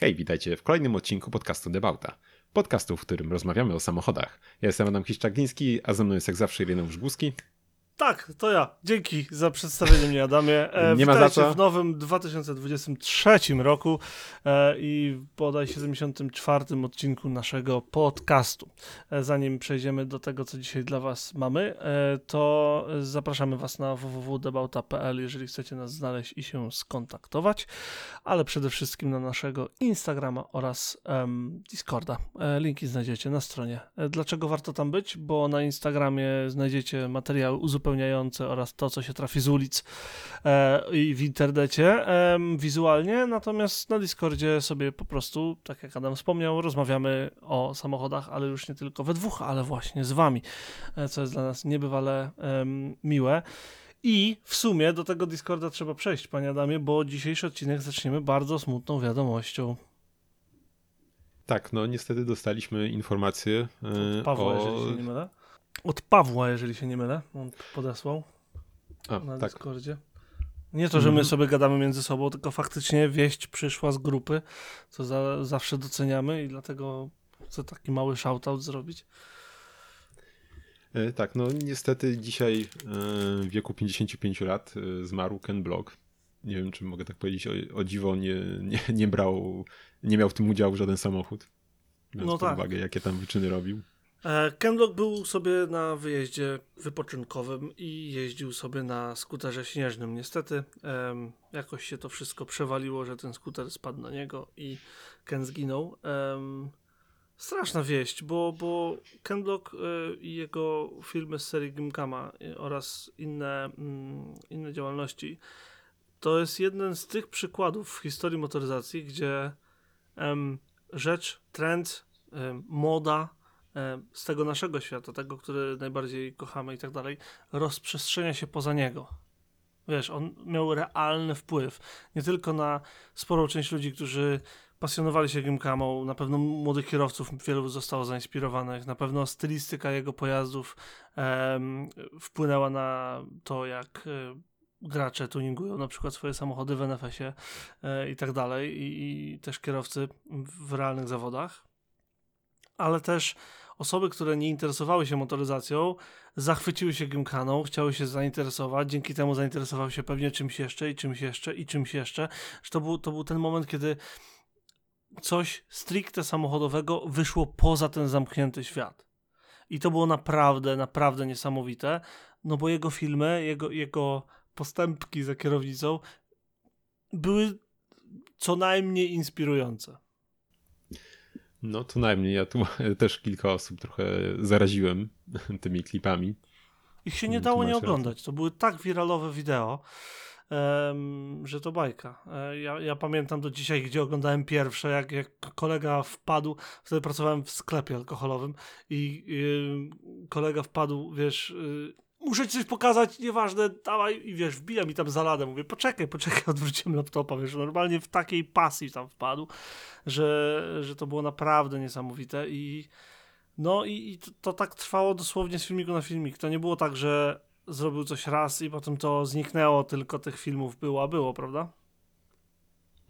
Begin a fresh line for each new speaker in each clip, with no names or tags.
Hej, witajcie w kolejnym odcinku podcastu Debauta. Podcastu, w którym rozmawiamy o samochodach. Ja jestem Adam Kiszczagliński, a ze mną jest jak zawsze Ireneusz Grzbuski.
Tak, to ja. Dzięki za przedstawienie mnie, Adamie.
E, Nie ma za co.
w nowym 2023 roku e, i bodaj 74 odcinku naszego podcastu. E, zanim przejdziemy do tego, co dzisiaj dla Was mamy, e, to zapraszamy Was na www.debauta.pl, jeżeli chcecie nas znaleźć i się skontaktować, ale przede wszystkim na naszego Instagrama oraz Discorda. E, linki znajdziecie na stronie. E, dlaczego warto tam być? Bo na Instagramie znajdziecie materiały uzupełnione uzupełniające oraz to, co się trafi z ulic e, i w internecie e, wizualnie, natomiast na Discordzie sobie po prostu, tak jak Adam wspomniał, rozmawiamy o samochodach, ale już nie tylko we dwóch, ale właśnie z wami, e, co jest dla nas niebywale miłe. I w sumie do tego Discorda trzeba przejść, panie Adamie, bo dzisiejszy odcinek zaczniemy bardzo smutną wiadomością.
Tak, no niestety dostaliśmy informację
Od Pawła, o... od Pawła, jeżeli się nie mylę. On podesłał A, na tak. Discordzie. Nie to, że my mhm. sobie gadamy między sobą, tylko faktycznie wieść przyszła z grupy, co za, zawsze doceniamy i dlatego chcę taki mały shoutout zrobić.
E, tak, no niestety dzisiaj e, w wieku 55 lat e, zmarł Ken Block. Nie wiem, czy mogę tak powiedzieć, o, o dziwo nie, nie, nie brał, nie miał w tym udziału żaden samochód. Biorąc no pod tak. uwagę, jakie tam wyczyny robił.
E, Kenlock był sobie na wyjeździe wypoczynkowym i jeździł sobie na skuterze śnieżnym. Niestety um, jakoś się to wszystko przewaliło, że ten skuter spadł na niego i Ken zginął. Um, straszna wieść, bo, bo Ken Block y, i jego filmy z serii Gimkama y, oraz inne, mm, inne działalności to jest jeden z tych przykładów w historii motoryzacji, gdzie rzecz, trend, moda E, z tego naszego świata, tego, który najbardziej kochamy i tak dalej, rozprzestrzenia się poza niego. Wiesz, on miał realny wpływ nie tylko na sporą część ludzi, którzy pasjonowali się gimkamą, na pewno młodych kierowców wielu zostało zainspirowanych, na pewno stylistyka jego pojazdów wpłynęła na to, jak um, gracze tuningują na przykład swoje samochody w NFS-ie e, i tak dalej, i, i też kierowcy w realnych zawodach, ale też osoby, które nie interesowały się motoryzacją, zachwyciły się gymkaną, chciały się zainteresować, dzięki temu zainteresowały się pewnie czymś jeszcze i czymś jeszcze i czymś jeszcze. To był, to był ten moment, kiedy coś stricte samochodowego wyszło poza ten zamknięty świat. I to było naprawdę, naprawdę niesamowite, no bo jego filmy, jego, jego postępki za kierownicą były co najmniej inspirujące.
No to najmniej. Ja tu też kilka osób trochę zaraziłem tymi klipami.
Ich się nie dało nie oglądać. To były tak wiralowe wideo, że to bajka. E, ja, ja, pamiętam do dzisiaj, gdzie oglądałem pierwsze, jak, jak kolega wpadł, wtedy pracowałem w sklepie alkoholowym i kolega wpadł, wiesz... Muszę ci coś pokazać, nieważne, dawaj i wiesz, wbija mi tam za ladę, mówię, poczekaj, poczekaj, odwróciłem laptopa, wiesz, normalnie w takiej pasji tam wpadł, że, że to było naprawdę niesamowite i no i, i to, to, tak trwało dosłownie z filmiku na filmik, to nie było tak, że zrobił coś raz i potem to zniknęło, tylko tych filmów było, a było, prawda?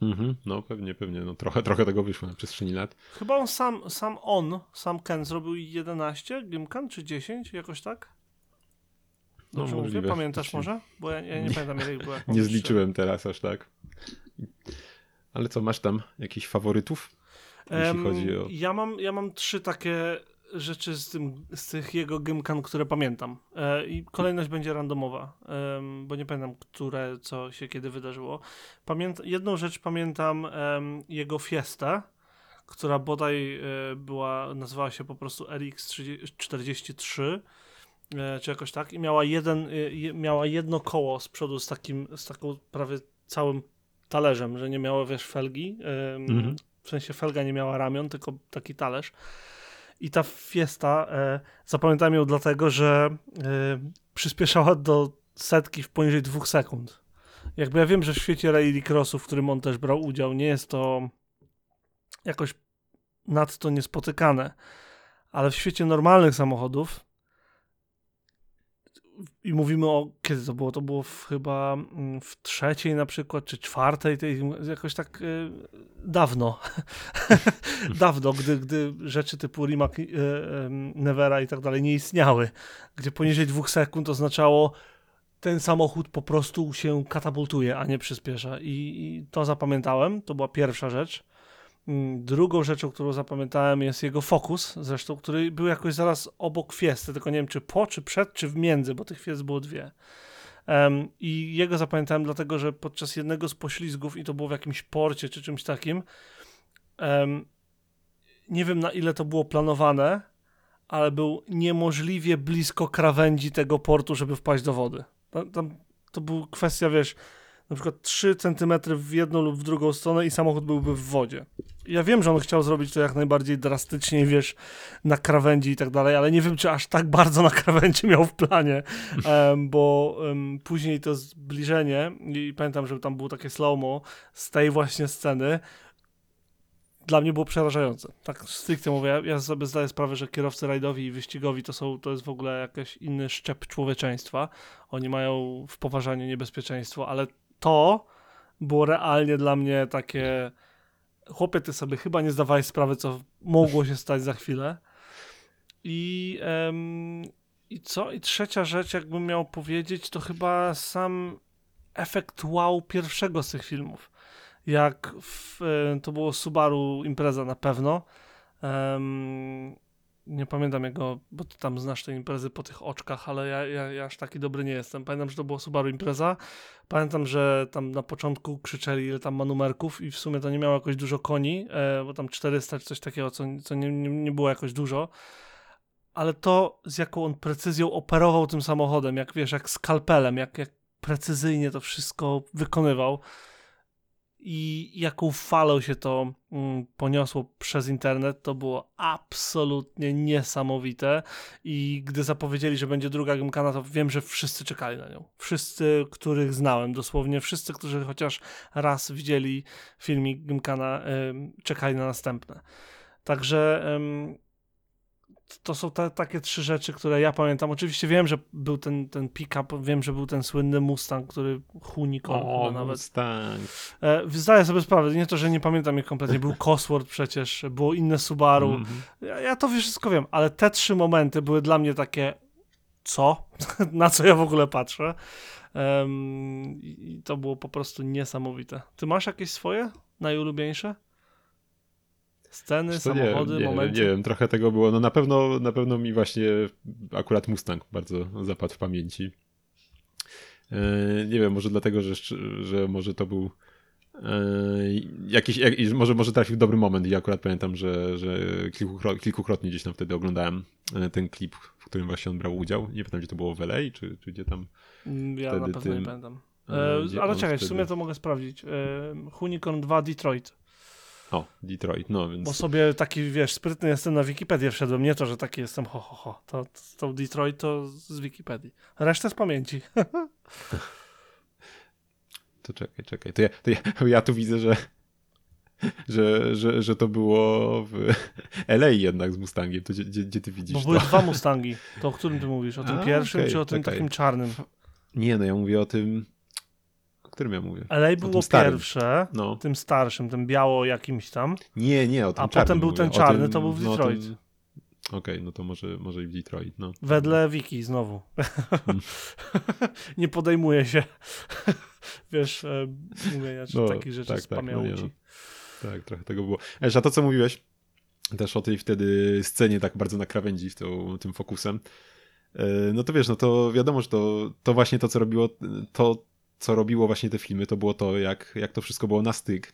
Mhm, no pewnie, pewnie, no trochę, trochę tego wyszło na przestrzeni lat.
Chyba on sam, sam on, sam Ken zrobił 11 Gimkan, czy 10, jakoś tak? No, Dobrze mówię? Pamiętasz może? Bo ja, ja nie, nie, pamiętam ile ich było.
Nie zliczyłem teraz aż tak. Ale co, masz tam jakichś faworytów?
Jeśli um, chodzi o... ja, mam, ja mam trzy takie rzeczy z, tym, z tych jego gymkan, które pamiętam. E, I kolejność będzie randomowa, e, bo nie pamiętam, które, co się kiedy wydarzyło. Pamięta, jedną rzecz pamiętam e, jego fiesta, która bodaj e, była, nazywała się po prostu RX43 E, czy jakoś tak, i miała jeden, e, miała jedno koło z przodu z takim, z taką prawie całym talerzem, że nie miała, wiesz, felgi, mhm. w sensie felga nie miała ramion, tylko taki talerz. I ta fiesta, e, zapamiętałem ją dlatego, że e, przyspieszała do setki w poniżej dwóch sekund. Jakby ja wiem, że w świecie rally crossu, w którym on też brał udział, nie jest to jakoś nadto niespotykane, ale w świecie normalnych samochodów i mówimy o, kiedy to było? To było w, chyba mm, w trzeciej na przykład, czy czwartej, tej, jakoś tak y, dawno. dawno, gdy, gdy rzeczy typu Rimac, y, y, Nevera i tak dalej nie istniały, gdzie poniżej dwóch sekund oznaczało ten samochód po prostu się katapultuje, a nie przyspiesza. I, I, to zapamiętałem, to była pierwsza rzecz. Mm, drugą rzeczą, którą zapamiętałem jest jego fokus, zresztą, który był jakoś zaraz obok fiesty, tylko nie wiem czy po, czy przed, czy w między, bo tych fiest było dwie. Um, I jego zapamiętałem dlatego, że podczas jednego z poślizgów, i to było w jakimś porcie czy czymś takim, um, nie wiem na ile to było planowane, ale był niemożliwie blisko krawędzi tego portu, żeby wpaść do wody. Tam, tam to była kwestia, wiesz, na przykład 3 cm w jedną lub w drugą stronę i samochód byłby w wodzie. Ja wiem, że on chciał zrobić to jak najbardziej drastycznie, wiesz, na krawędzi i tak dalej, ale nie wiem, czy aż tak bardzo na krawędzi miał w planie, um, bo um, później to zbliżenie i pamiętam, że tam było takie slow-mo z tej właśnie sceny, dla mnie było przerażające. Tak stricte mówię, ja, ja sobie zdaję sprawę, że kierowcy rajdowi i wyścigowi to, są, to jest w ogóle jakiś inny szczep człowieczeństwa. Oni mają w poważaniu niebezpieczeństwo, ale to było realnie dla mnie takie chłopie, ty sobie chyba nie zdawałeś sprawy, co mogło się stać za chwilę. I, I co? I trzecia rzecz, jakbym miał powiedzieć, to chyba sam efekt wow pierwszego z tych filmów. Jak w, e, to było Subaru impreza na pewno. Um, nie pamiętam jego, bo ty tam znasz te imprezy po tych oczkach, ale ja, ja, ja aż taki dobry nie jestem. Pamiętam, że to było Subaru impreza. Pamiętam, że tam na początku krzyczeli, ile tam ma numerków i w sumie to nie miało jakoś dużo koni, e, bo tam 400 czy coś takiego, co, co nie, nie, nie było jakoś dużo. Ale to, z jaką on precyzją operował tym samochodem, jak wiesz, jak skalpelem, jak, jak precyzyjnie to wszystko wykonywał, i jaką falą się to mm, poniosło przez internet, to było absolutnie niesamowite. I gdy zapowiedzieli, że będzie druga Gymkana, to wiem, że wszyscy czekali na nią. Wszyscy, których znałem, dosłownie wszyscy, którzy chociaż raz widzieli filmik Gymkana, czekali na następne. Także to są te, takie trzy rzeczy, które ja pamiętam. Oczywiście wiem, że był ten, ten pick-up, wiem, że był ten słynny Mustang, który Hunikon
o, nawet. Mustang.
E, zdaję sobie sprawę, nie to, że nie pamiętam ich kompletnie. Był Cosworth przecież, było inne Subaru. Mm -hmm. ja, ja to wszystko wiem, ale te trzy momenty były dla mnie takie co? Na co ja w ogóle patrzę? Um, I to było po prostu niesamowite. Ty masz jakieś swoje najulubieńsze? Sceny, samochody,
nie, nie,
momenty.
Nie wiem, trochę tego było. No na pewno, na pewno mi właśnie akurat Mustang bardzo zapadł w pamięci. E, nie wiem, może dlatego, że, że może to był e, jakiś, jak, może, może trafił dobry moment i akurat pamiętam, że, że kilkukrotnie, kilkukrotnie gdzieś tam wtedy oglądałem e, ten klip, w którym właśnie on brał udział. Nie pamiętam, gdzie to było w LA, czy, czy gdzie tam
mm, Ja na pewno tym, nie pamiętam. E, ale czekaj, wtedy... w sumie to mogę sprawdzić. E, Hunicon 2 Detroit.
O, Detroit, no więc...
Bo sobie taki, wiesz, sprytny jestem na Wikipedię wszedłem, nie to, że taki jestem ho, ho, ho. To, to Detroit to z Wikipedii. Resztę z pamięci.
to czekaj, czekaj. To ja, to ja, ja tu widzę, że, że, że, że to było w LA jednak z Mustangiem. To gdzie, gdzie, ty widzisz
Bo
to?
były dwa Mustangi. To o którym ty mówisz? O tym A, pierwszym okay, czy o tym takim czarnym?
Nie, no ja mówię o tym którym ja mówię?
LA było pierwsze, no. tym starszym, tym biało jakimś tam.
Nie, nie, o tym
A potem był ten czarny, tym, to był w no, Detroit.
No, Okej, okay, no to może, może i w Detroit. No.
Wedle Wiki znowu. Hmm. nie podejmuje się, wiesz, e, mówienia czy no, takich rzeczy tak, z tak, no, no.
Tak, trochę tego było. Esz, a to co mówiłeś, też o tej wtedy scenie tak bardzo na krawędzi, tą, tym fokusem, e, no to wiesz, no to wiadomo, że to, to właśnie to, co robiło, to co robiło właśnie te filmy, to było to, jak, jak to wszystko było na styk.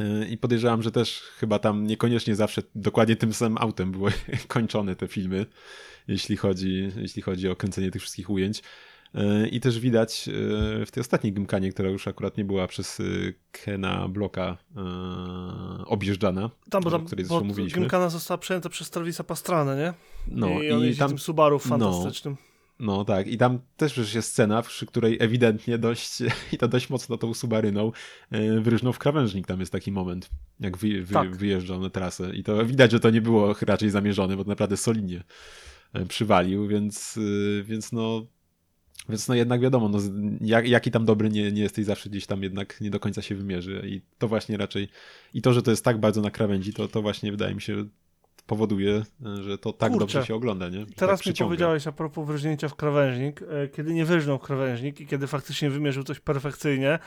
Y, I podejrzewam, że też chyba tam niekoniecznie zawsze dokładnie tym samym autem były kończone te filmy, jeśli chodzi, jeśli chodzi o kręcenie tych wszystkich ujęć. Y, I też widać y, w tej ostatniej gymkanie, która już akurat nie była przez Kena Bloka objeżdżana,
tam, bo tam, o której zresztą mówiliśmy. Gymkana została przejęta przez Travisa Pastrana, nie? No i, i tam tym Subaru no. fantastycznym. No,
no tak, i tam też przecież jest scena, przy której ewidentnie dość, i to dość mocno tą Subaryną e, wyrżnął w krawężnik. Tam jest taki moment, jak wy, wy, tak. wyjeżdżał na trasę. I to widać, że to nie było raczej zamierzone, bo naprawdę solidnie e, przywalił, więc, e, więc no Więc no jednak wiadomo, no, jak, jaki tam dobry nie, nie jesteś, zawsze gdzieś tam jednak nie do końca się wymierzy. I to właśnie raczej, i to, że to jest tak bardzo na krawędzi, to, to właśnie wydaje mi się powoduje, że to tak
Kurczę.
dobrze się ogląda, nie? Że
Teraz
tak
mi powiedziałeś a propos wyrżnięcia w krawężnik. E, Kiedy nie wyrżnął w krawężnik i kiedy faktycznie wymierzył coś perfekcyjnie,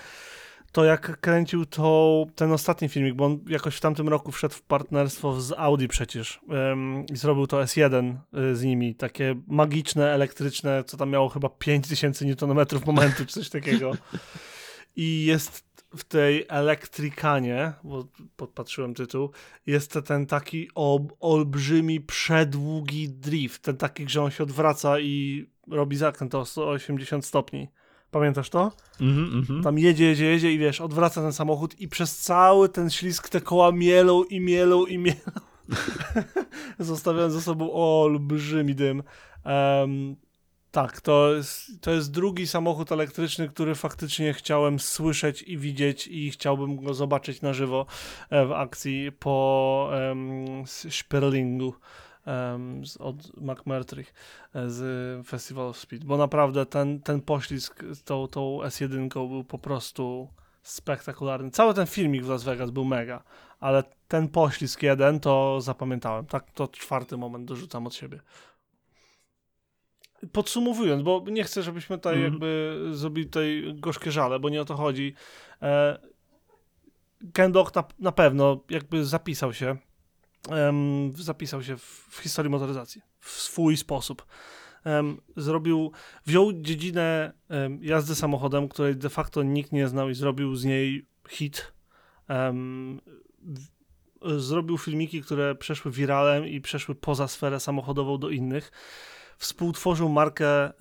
to jak kręcił to, ten ostatni filmik, bo on jakoś w tamtym roku wszedł w partnerstwo z Audi przecież em, i zrobił to S1 y, z nimi, takie magiczne, elektryczne, co tam miało chyba 5000 Nm momentu, czy coś takiego. I jest w tej elektrykanie, bo podpatrzyłem tytuł, jest ten taki ob, olbrzymi, przedługi drift, ten taki, że on się odwraca i robi zakręt o 180 stopni. Pamiętasz to?
Mhm, mhm.
Tam jedzie, jedzie, jedzie i wiesz, odwraca ten samochód i przez cały ten ślisk te koła mielą i mielą i mielą. Zostawiając za sobą olbrzymi dym. Em, tak, to jest, to jest drugi samochód elektryczny, który faktycznie chciałem słyszeć i widzieć i chciałbym go zobaczyć na żywo e, w akcji po um, Sperlingu z, od McMurtry e, z Festival of Speed, bo naprawdę ten, ten poślizg z tą, tą S1 był po prostu spektakularny. Cały ten filmik w Las Vegas był mega, ale ten poślizg jeden to zapamiętałem. Tak, to czwarty moment dorzucam od siebie. Podsumowując, bo nie chcę, żebyśmy tutaj
Mhm.
jakby zrobili tutaj gorzkie żale, bo nie o to chodzi. E, Ken na, na pewno jakby zapisał się em, zapisał się w, w historii motoryzacji w swój sposób. Em, zrobił, wziął dziedzinę em, jazdy samochodem, której de facto nikt nie znał i zrobił z niej hit. W- zrobił filmiki, które przeszły wiralem i przeszły poza sferę samochodową do innych. Współtworzył markę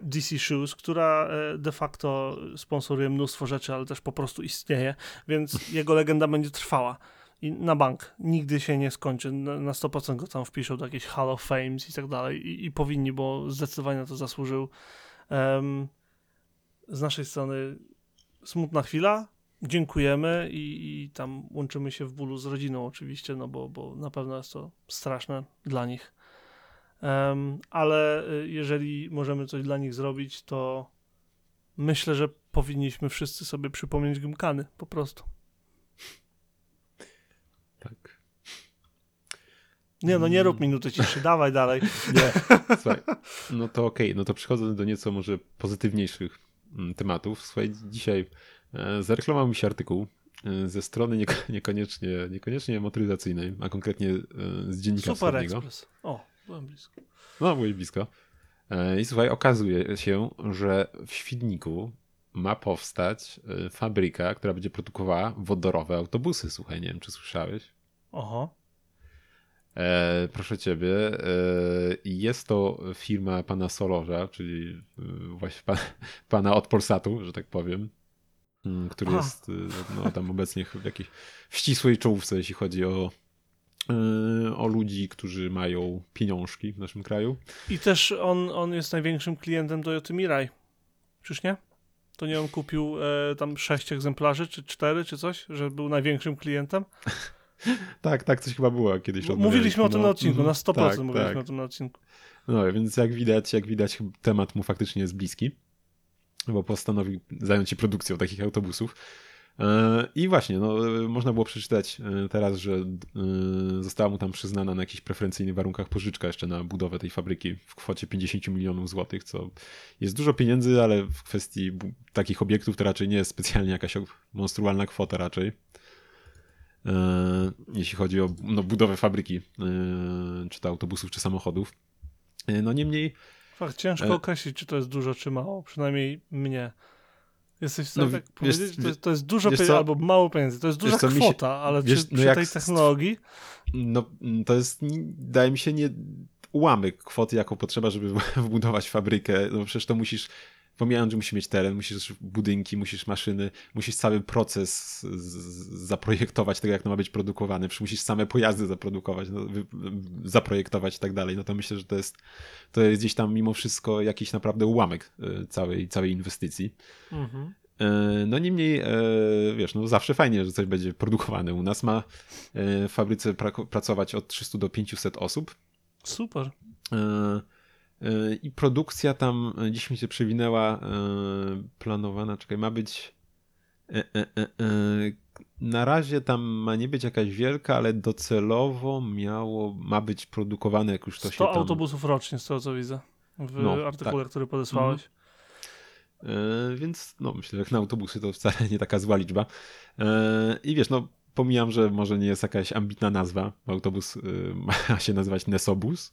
DC Shoes, która e, de facto sponsoruje mnóstwo rzeczy, ale też po prostu istnieje, więc jego legenda będzie trwała i na bank. Nigdy się nie skończy. Na, na 100% go tam wpiszą do jakichś Hall of Fames i tak dalej. I, i powinni, bo zdecydowanie na to zasłużył. Em, z naszej strony smutna chwila. Dziękujemy i, i tam łączymy się w bólu z rodziną oczywiście, no bo, bo na pewno jest to straszne dla nich. Ale y, jeżeli możemy coś dla nich zrobić, to myślę, że powinniśmy wszyscy sobie przypomnieć Gymkany, po prostu.
Tak.
Nie, no nie rób minuty ciszy, dawaj dalej.
Nie, słuchaj, no to okej, no to przechodzę do nieco może pozytywniejszych mm, tematów. Słuchaj, dzisiaj e, zareklamował mi się artykuł e, ze strony nieko- niekoniecznie, niekoniecznie motoryzacyjnej, a konkretnie e, z dziennika
Super
wschodniego.
Express. O, byłem blisko.
No, byłeś blisko. E, I słuchaj, okazuje się, że w Świdniku ma powstać e, fabryka, która będzie produkowała wodorowe autobusy. Słuchaj, nie wiem, czy słyszałeś?
Oho.
E, proszę ciebie, e, jest to firma pana Solorza, czyli e, właśnie pa, pana od Polsatu, że tak powiem, m, który
Aha.
jest no, tam obecnie w jakiejś w ścisłej czołówce, jeśli chodzi o, o ludzi, którzy mają pieniążki w naszym kraju.
I też on, on jest największym klientem Toyota Mirai. Czyż nie? To nie on kupił e, tam sześć egzemplarzy, czy cztery, czy coś, że był największym klientem?
Tak, tak, coś chyba było kiedyś.
Mówiliśmy o tym na odcinku,
mhm,
na 100%
tak,
mówiliśmy
tak.
o tym na odcinku.
No więc jak widać, jak widać, temat mu faktycznie jest bliski, bo postanowił zająć się produkcją takich autobusów. I właśnie, no, można było przeczytać e, teraz, że e, została mu tam przyznana na jakichś preferencyjnych warunkach pożyczka jeszcze na budowę tej fabryki w kwocie 50 milionów złotych, co jest dużo pieniędzy, ale w kwestii takich obiektów to raczej nie jest specjalnie jakaś monstrualna kwota raczej. E, Jeśli chodzi o no, budowę fabryki, czy to autobusów, czy samochodów. No niemniej,
Fakt, ciężko określić, czy to jest dużo, czy mało. Przynajmniej mnie. Jesteś w stanie
No,
tak
wiesz-
powiedzieć, to jest, to jest dużo pieniędzy, albo mało pieniędzy. To jest duża
co, mi się-
kwota, ale
wiesz,
czy
no
przy tej technologii...
no, to jest, wydaje mi się, nie ułamek kwoty, jaką potrzeba, żeby wbudować fabrykę. No przecież to musisz, pomijając, że musisz mieć teren, musisz budynki, musisz maszyny, musisz cały proces zaprojektować tego, jak to ma być produkowane, musisz same pojazdy zaprodukować, no, zaprojektować i tak dalej. No to myślę, że to jest, to jest gdzieś tam mimo wszystko jakiś naprawdę ułamek y, całej, całej inwestycji.
Mhm.
E, No niemniej, e, wiesz, no zawsze fajnie, że coś będzie produkowane. U nas ma e, w fabryce pra pracować od 300 do 500 osób.
Super.
E, E, I produkcja tam e, dziś mi się przewinęła, e, planowana, czekaj, ma być. Na razie tam ma nie być jakaś wielka, ale docelowo miało, ma być produkowane, jak już to
100
się tam...
autobusów rocznie, z tego co widzę w
No,
artykule,
tak.
który podesłałeś.
Więc no, myślę, że jak na autobusy to wcale nie taka zła liczba. I wiesz, no pomijam, że może nie jest jakaś ambitna nazwa. Autobus ma się nazywać Nesobus.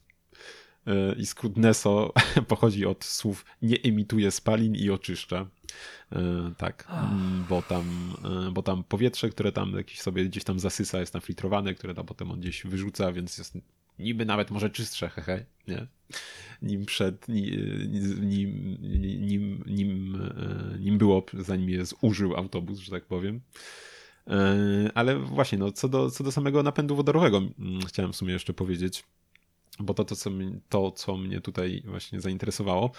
I skrót NESO pochodzi od słów nie emituje spalin i oczyszcza. Tak, bo tam, bo tam powietrze, które tam jakieś sobie gdzieś tam zasysa, jest tam filtrowane, które tam potem on gdzieś wyrzuca, więc jest niby nawet może czystsze, hehe, nie? Nim przed, nim, nim, nim, nim, nim było, zanim je zużył autobus, że tak powiem. Ale właśnie, no, co, do, co do samego napędu wodorowego chciałem w sumie jeszcze powiedzieć, bo to, to, co, to, co mnie tutaj właśnie zainteresowało.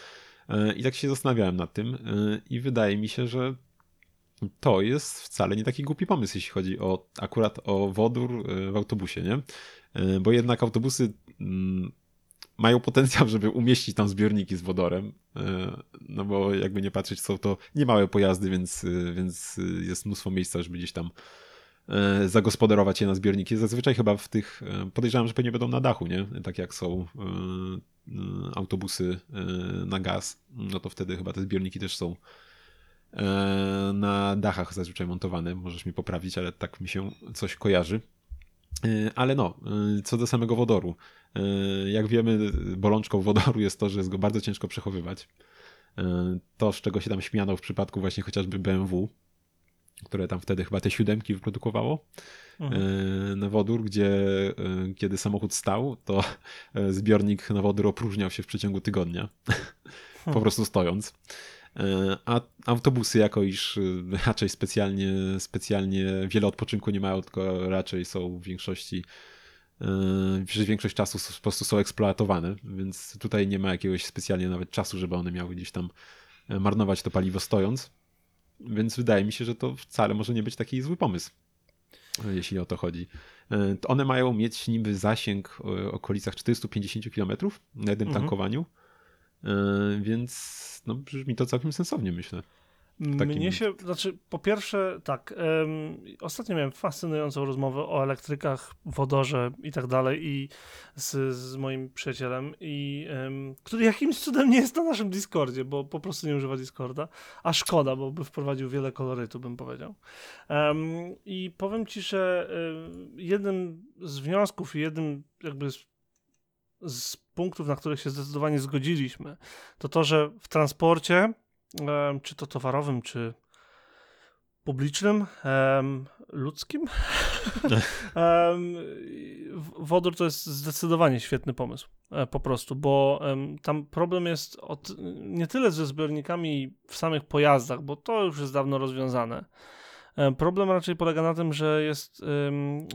I tak się zastanawiałem nad tym i wydaje mi się, że to jest wcale nie taki głupi pomysł, jeśli chodzi o akurat o wodór w autobusie, nie? Bo jednak autobusy mają potencjał, żeby umieścić tam zbiorniki z wodorem, no bo jakby nie patrzeć, są to niemałe pojazdy, więc, więc jest mnóstwo miejsca, żeby gdzieś tam zagospodarować je na zbiorniki. Zazwyczaj chyba w tych, podejrzewam, że pewnie będą na dachu, nie? Tak jak są autobusy na gaz, no to wtedy chyba te zbiorniki też są na dachach zazwyczaj montowane. Możesz mi poprawić, ale tak mi się coś kojarzy. Ale no, co do samego wodoru. Jak wiemy, bolączką wodoru jest to, że jest go bardzo ciężko przechowywać. To, z czego się tam śmiano w przypadku właśnie chociażby BMW, które tam wtedy chyba te siódemki wyprodukowało mhm. na wodór, gdzie kiedy samochód stał, to zbiornik na wodór opróżniał się w przeciągu tygodnia, po prostu stojąc. A autobusy jako iż raczej specjalnie, specjalnie wiele odpoczynku nie mają, tylko raczej są w większości przez większość czasu po prostu są eksploatowane, więc tutaj nie ma jakiegoś specjalnie nawet czasu, żeby one miały gdzieś tam marnować to paliwo stojąc. Więc wydaje mi się, że to wcale może nie być taki zły pomysł, jeśli o to chodzi. To one mają mieć niby zasięg w okolicach 450 km na jednym mhm. tankowaniu, więc no, brzmi to całkiem sensownie, myślę.
Mnie się, znaczy po pierwsze tak, um, ostatnio miałem fascynującą rozmowę o elektrykach, wodorze i tak dalej i z, z moim przyjacielem i um, który jakimś cudem nie jest na naszym Discordzie, bo po prostu nie używa Discorda, a szkoda, bo by wprowadził wiele kolorytu, bym powiedział. Um, I powiem ci, że jednym z wniosków i jednym jakby z, z punktów, na których się zdecydowanie zgodziliśmy, to to, że w transporcie czy to towarowym, czy publicznym, ludzkim. wodór to jest zdecydowanie świetny pomysł, e, po prostu, bo tam problem jest od, nie tyle ze zbiornikami w samych pojazdach, bo to już jest dawno rozwiązane. Problem raczej polega na tym, że jest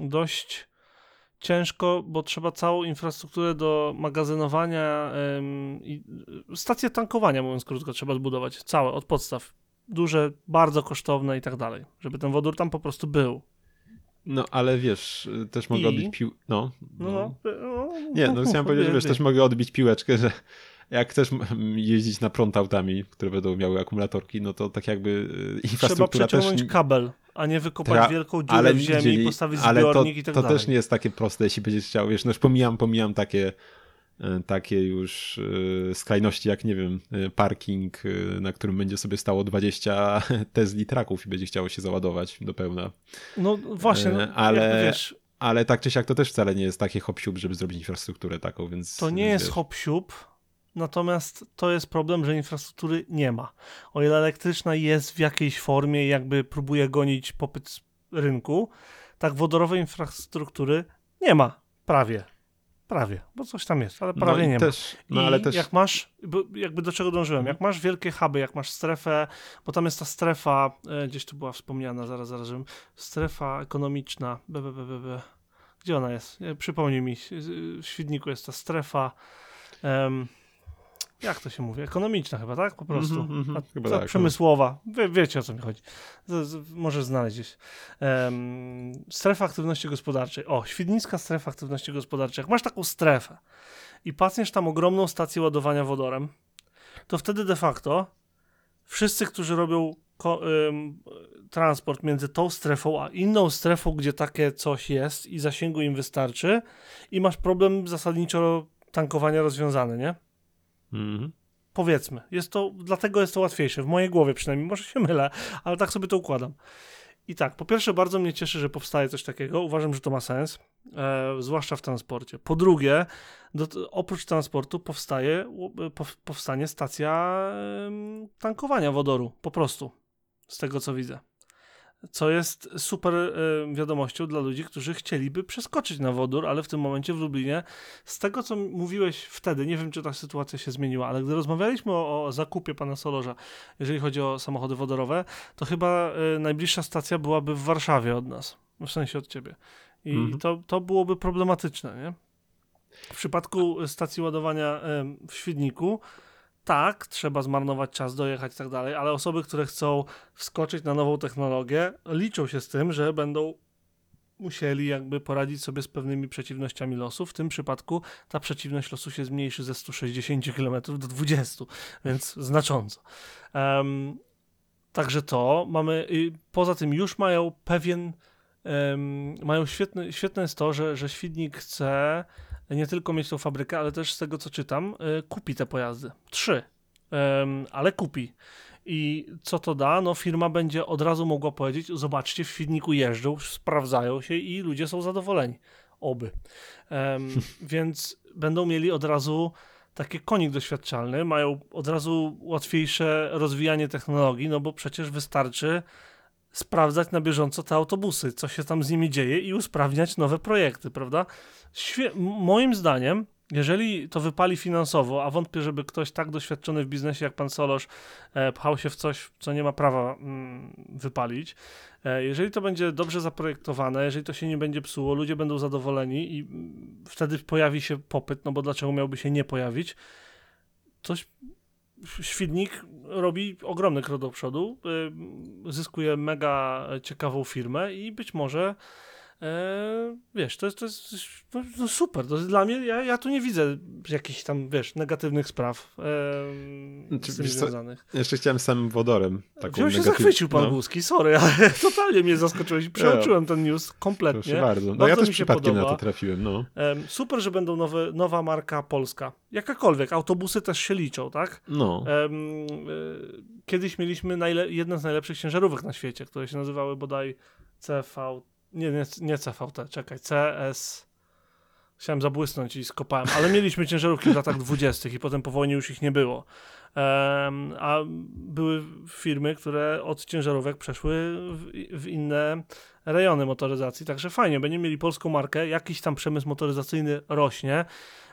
dość ciężko, bo trzeba całą infrastrukturę do magazynowania ym, i stacje tankowania, mówiąc krótko, trzeba zbudować. Całe, od podstaw. Duże, bardzo kosztowne i tak dalej. Żeby ten wodór tam po prostu był.
No, ale wiesz, też mogę I... odbić pił... No,
no. no,
no. Nie, no chciałem powiedzieć, że wiesz, też mogę odbić piłeczkę, że jak chcesz jeździć na prąd autami, które będą miały akumulatorki, no to tak jakby y, infrastruktura
Trzeba przeciągnąć
też...
kabel, a nie wykopać Tra... wielką dziurę ale w ziemi i postawić ale zbiornik
to,
i tak
to
dalej.
To też nie jest takie proste, jeśli będziesz chciał, wiesz, no już pomijam, pomijam takie y, takie już y, skrajności, jak nie wiem, parking, na którym będzie sobie stało 20 Tesli traków i będzie chciało się załadować do pełna.
No właśnie, no,
ale,
wiesz,
ale tak czy siak to też wcale nie jest takie hop żeby zrobić infrastrukturę taką, więc...
To nie jest hop natomiast to jest problem, że infrastruktury nie ma. O ile elektryczna jest w jakiejś formie, jakby próbuje gonić popyt z rynku, tak wodorowej infrastruktury nie ma. Prawie. Prawie, bo coś tam jest, ale prawie
no
nie
też,
ma.
No,
I
ale też...
jak masz, jakby do czego dążyłem, jak masz wielkie huby, jak masz strefę, bo tam jest ta strefa, e, gdzieś tu była wspomniana, zaraz, zaraz, żebym, strefa ekonomiczna, be, be, be, be. gdzie ona jest? E, przypomnij mi, w Świdniku jest ta strefa, jak to się mówi? Ekonomiczna chyba, tak? Po prostu. Mm -hmm, chyba tak, no. przemysłowa. Wie, wiecie o co mi chodzi. Z, z, możesz znaleźć gdzieś. Um, strefa aktywności gospodarczej. O, Świdnicka strefa aktywności gospodarczej. Jak masz taką strefę i pacniesz tam ogromną stację ładowania wodorem, to wtedy de facto wszyscy, którzy robią ym, transport między tą strefą a inną strefą, gdzie takie coś jest i zasięgu im wystarczy i masz problem zasadniczo tankowania rozwiązany, nie?
Mhm.
Powiedzmy. Jest to, dlatego jest to łatwiejsze. W mojej głowie przynajmniej. Może się mylę, ale tak sobie to układam. I tak, po pierwsze, bardzo mnie cieszy, że powstaje coś takiego. Uważam, że to ma sens, e, zwłaszcza w transporcie. Po drugie, do, oprócz transportu powstaje, e, pow, powstanie stacja em, tankowania wodoru. Po prostu. Z tego co widzę. Co jest super e, wiadomością dla ludzi, którzy chcieliby przeskoczyć na wodór, ale w tym momencie w Lublinie, z tego co mówiłeś wtedy, nie wiem czy ta sytuacja się zmieniła, ale gdy rozmawialiśmy o, o zakupie pana Solorza, jeżeli chodzi o samochody wodorowe, to chyba e, najbliższa stacja byłaby w Warszawie od nas, w sensie od ciebie. I
Mhm.
to, to byłoby problematyczne, nie? W przypadku stacji ładowania em, w Świdniku, tak, trzeba zmarnować czas, dojechać i tak dalej, ale osoby, które chcą wskoczyć na nową technologię, liczą się z tym, że będą musieli jakby poradzić sobie z pewnymi przeciwnościami losu. W tym przypadku ta przeciwność losu się zmniejszy ze 160 km do 20, więc znacząco. Em, także to mamy. Poza tym już mają pewien. em, mają świetny, świetne jest to, że, że Świdnik chce nie tylko mieć tą fabrykę, ale też z tego co czytam, y, kupi te pojazdy. Trzy. Ale kupi. I co to da? No firma będzie od razu mogła powiedzieć, zobaczcie, w Świdniku jeżdżą, sprawdzają się i ludzie są zadowoleni. Oby. Więc będą mieli od razu taki konik doświadczalny, mają od razu łatwiejsze rozwijanie technologii, no bo przecież wystarczy sprawdzać na bieżąco te autobusy, co się tam z nimi dzieje i usprawniać nowe projekty, prawda? Świe- moim zdaniem, jeżeli to wypali finansowo, a wątpię, żeby ktoś tak doświadczony w biznesie jak pan Solosz e, pchał się w coś, co nie ma prawa mm, wypalić, e, jeżeli to będzie dobrze zaprojektowane, jeżeli to się nie będzie psuło, ludzie będą zadowoleni i mm, wtedy pojawi się popyt, no bo dlaczego miałby się nie pojawić, coś Świdnik robi ogromny krok do przodu, zyskuje mega ciekawą firmę i być może e, wiesz, to jest, to jest no, no super, to jest dla mnie, ja, ja tu nie widzę jakichś tam, wiesz, negatywnych spraw e,
Znaczy,
z tym
wiesz co,
związanych.
Jeszcze chciałem samym wodorem. Taką
Wziął się
negatyw-
zachwycił pan
no,
Głuski, sorry, ale totalnie mnie zaskoczyłeś i przeoczyłem ten news
Proszę
kompletnie.
bardzo. No
Bardzo
ja też
mi się
przypadkiem na to trafiłem, no.
Em, super, że będą nowe, nowa marka polska. Jakakolwiek, autobusy też się liczą, tak?
No.
Y, kiedyś mieliśmy najle- jedne z najlepszych ciężarówek na świecie, które się nazywały bodaj CV. Nie, nie, nie CVT, czekaj, CS. Chciałem zabłysnąć i skopałem, ale mieliśmy ciężarówki w latach 20. i potem po wojnie już ich nie było. Em, a były firmy, które od ciężarówek przeszły w, w inne rejony motoryzacji. Także fajnie, będziemy mieli polską markę, jakiś tam przemysł motoryzacyjny rośnie,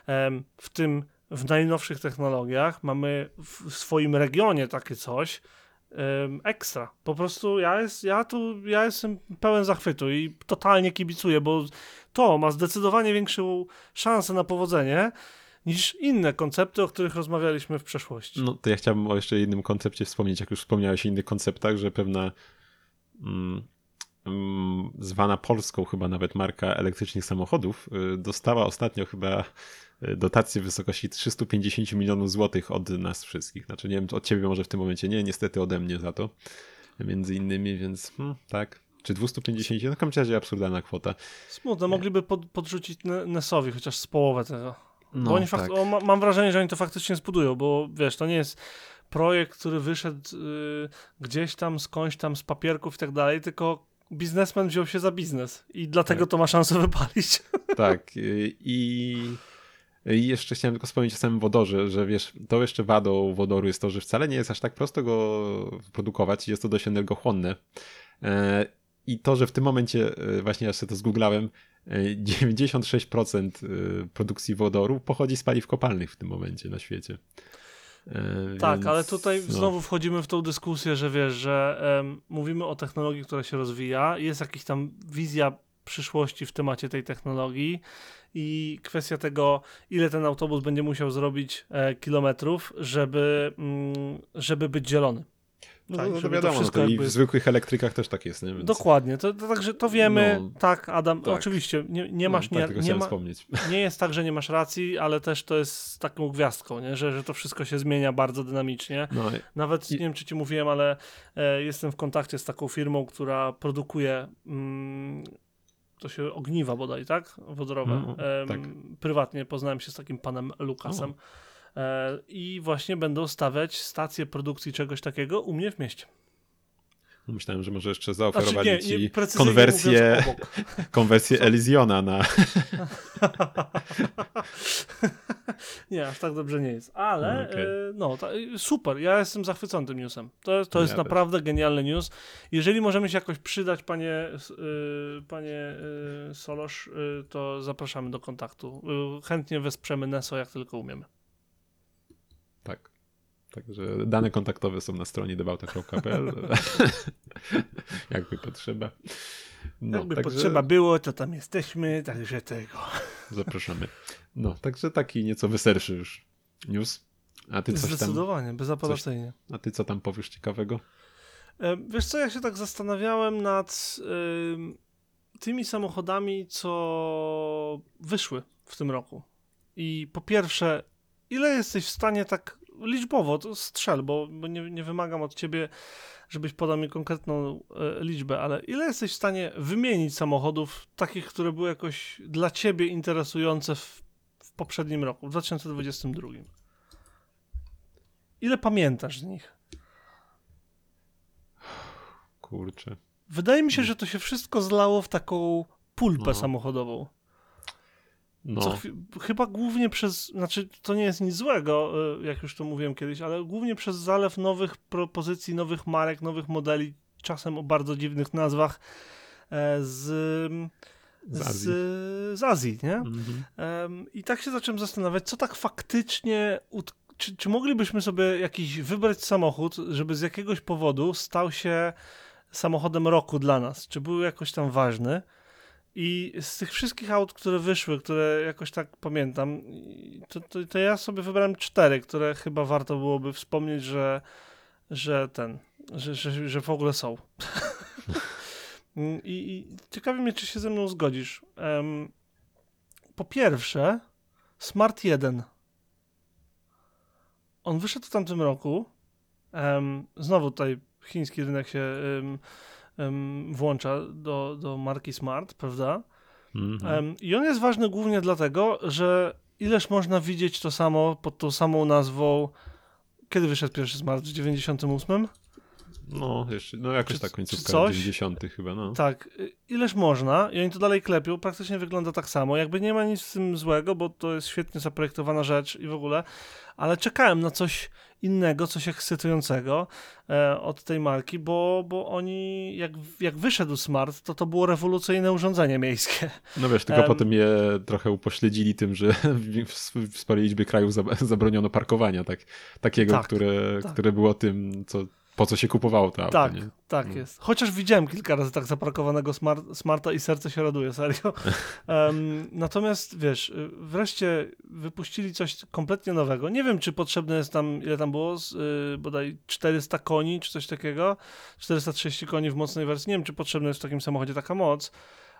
em, w tym w najnowszych technologiach. Mamy w swoim regionie takie coś ekstra. Po prostu ja, jest, ja tu ja jestem pełen zachwytu i totalnie kibicuję, bo to ma zdecydowanie większą szansę na powodzenie niż inne koncepty, o których rozmawialiśmy w przeszłości.
No to ja chciałbym o jeszcze jednym koncepcie wspomnieć, jak już wspomniałeś o innych konceptach, że pewna mm, mm, zwana polską chyba nawet marka elektrycznych samochodów y, dostała ostatnio chyba dotację w wysokości 350 milionów złotych od nas wszystkich. Znaczy nie wiem, od ciebie może w tym momencie nie, niestety ode mnie za to. Między innymi, więc hmm, tak. Czy 250? No w każdym razie absurdalna kwota.
Smutne, mogliby pod, podrzucić Ne- Nesowi chociaż z połowę tego.
No,
bo oni fakt,
tak.
o, ma, mam wrażenie, że oni to faktycznie zbudują, bo wiesz, to nie jest projekt, który wyszedł y, gdzieś tam, skądś tam, z papierków i tak dalej, tylko biznesmen wziął się za biznes i dlatego
Tak.
to ma szansę wypalić.
Tak. y, I, I jeszcze chciałem tylko wspomnieć o samym wodorze, że wiesz, to jeszcze wadą wodoru jest to, że wcale nie jest aż tak prosto go produkować, jest to dość energochłonne. E, I to, że w tym momencie, e, właśnie ja sobie to zgooglałem, e, 96% e, produkcji wodoru pochodzi z paliw kopalnych w tym momencie na świecie.
Tak,
więc,
ale tutaj
no.
znowu wchodzimy w tą dyskusję, że wiesz, że em, mówimy o technologii, która się rozwija, jest jakaś tam wizja przyszłości w temacie tej technologii i kwestia tego, ile ten autobus będzie musiał zrobić e, kilometrów, żeby, mm, żeby być zielony.
No,
Tak,
no, to
żeby to
wiadomo, no,
wszystko
to i
jakby-
w zwykłych elektrykach też tak jest, nie? Więc...
Dokładnie, to, to, także to wiemy,
No,
tak Adam,
tak.
oczywiście, nie, nie
No,
masz,
tak,
nie, nie, ma,
wspomnieć.
nie jest tak, że nie masz racji, ale też to jest taką gwiazdką, nie? Że, że to wszystko się zmienia bardzo dynamicznie.
No,
Nawet
I-
nie wiem, czy ci mówiłem, ale e, jestem w kontakcie z taką firmą, która produkuje. Mm, to się ogniwa bodaj, tak? Wodorowe.
No, tak.
Prywatnie poznałem się z takim panem Lukasem. E, I właśnie będą stawiać stację produkcji czegoś takiego u mnie w mieście.
Myślałem, że może jeszcze
Znaczy,
zaoferowali
nie,
ci
nie, precyzyjnie
konwersję, konwersję Elysiona na...
nie, aż tak dobrze nie jest. Ale
okej.
e, no, ta, super, ja jestem zachwycony tym newsem. To, to jest
Ja
naprawdę genialny news. Jeżeli możemy się jakoś przydać, panie, y, panie y, Solosz, y, to zapraszamy do kontaktu. Y, chętnie wesprzemy Neso, jak tylko umiemy.
Tak. Także dane kontaktowe są na stronie debauta.pl. Jakby potrzeba. No,
Jakby
także
potrzeba było, to tam jesteśmy, także tego.
Zapraszamy. No, także taki nieco weselszy już news. A ty coś tam,
Zdecydowanie, bezapelacyjnie.
a ty co tam powiesz ciekawego?
E, Wiesz co, ja się tak zastanawiałem nad ym, tymi samochodami, co wyszły w tym roku. I po pierwsze, ile jesteś w stanie tak liczbowo, to strzel, bo, bo nie, nie wymagam od ciebie, żebyś podał mi konkretną e, liczbę, ale ile jesteś w stanie wymienić samochodów takich, które były jakoś dla ciebie interesujące w, w poprzednim roku, w 2022? Ile pamiętasz z nich?
Kurczę.
Wydaje mi się, że to się wszystko zlało w taką pulpę
No.
samochodową.
No,
chyba głównie przez, znaczy to nie jest nic złego, y, jak już to mówiłem kiedyś, ale głównie przez zalew nowych propozycji, nowych marek, nowych modeli, czasem o bardzo dziwnych nazwach e, z,
z
z,
Azji.
z Azji, nie?
Mhm.
I tak się zacząłem zastanawiać, co tak faktycznie. Czy, czy moglibyśmy sobie jakiś wybrać samochód, żeby z jakiegoś powodu stał się samochodem roku dla nas? Czy był jakoś tam ważny? I z tych wszystkich aut, które wyszły, które jakoś tak pamiętam, to, to, to ja sobie wybrałem cztery, które chyba warto byłoby wspomnieć, że, że ten, że, że, że w ogóle są. I, I ciekawi mnie, czy się ze mną zgodzisz. Em, po pierwsze, Smart 1. On wyszedł w tamtym roku. Em, znowu tutaj chiński rynek się em, włącza do, do marki Smart, prawda?
Mhm.
I on jest ważny głównie dlatego, że ileż można widzieć to samo pod tą samą nazwą. Kiedy wyszedł pierwszy Smart? W 98?
No, jeszcze, no jakoś
Czy-
tak końcówka
coś?
90 chyba, no.
Tak, y, ileż można i oni to dalej klepią, praktycznie wygląda tak samo, jakby nie ma nic w tym złego, bo to jest świetnie zaprojektowana rzecz i w ogóle, ale czekałem na coś innego, coś ekscytującego e, od tej marki, bo, bo oni, jak, jak wyszedł Smart, to to było rewolucyjne urządzenie miejskie.
No wiesz, tylko
Em.
potem je trochę upośledzili tym, że w, w sporej liczbie krajów zab- zabroniono parkowania tak, takiego,
Tak,
które,
tak.
które było tym, co, po co się kupowało to auto,
Tak,
nie?
tak
No.
jest. Chociaż widziałem kilka razy tak zaparkowanego smart, Smarta i serce się raduje, serio. Em, natomiast wiesz, y, wreszcie wypuścili coś kompletnie nowego. Nie wiem, czy potrzebne jest tam, ile tam było, z, y, bodaj 400 koni, czy coś takiego. 430 koni w mocnej wersji. Nie wiem, czy potrzebna jest w takim samochodzie taka moc.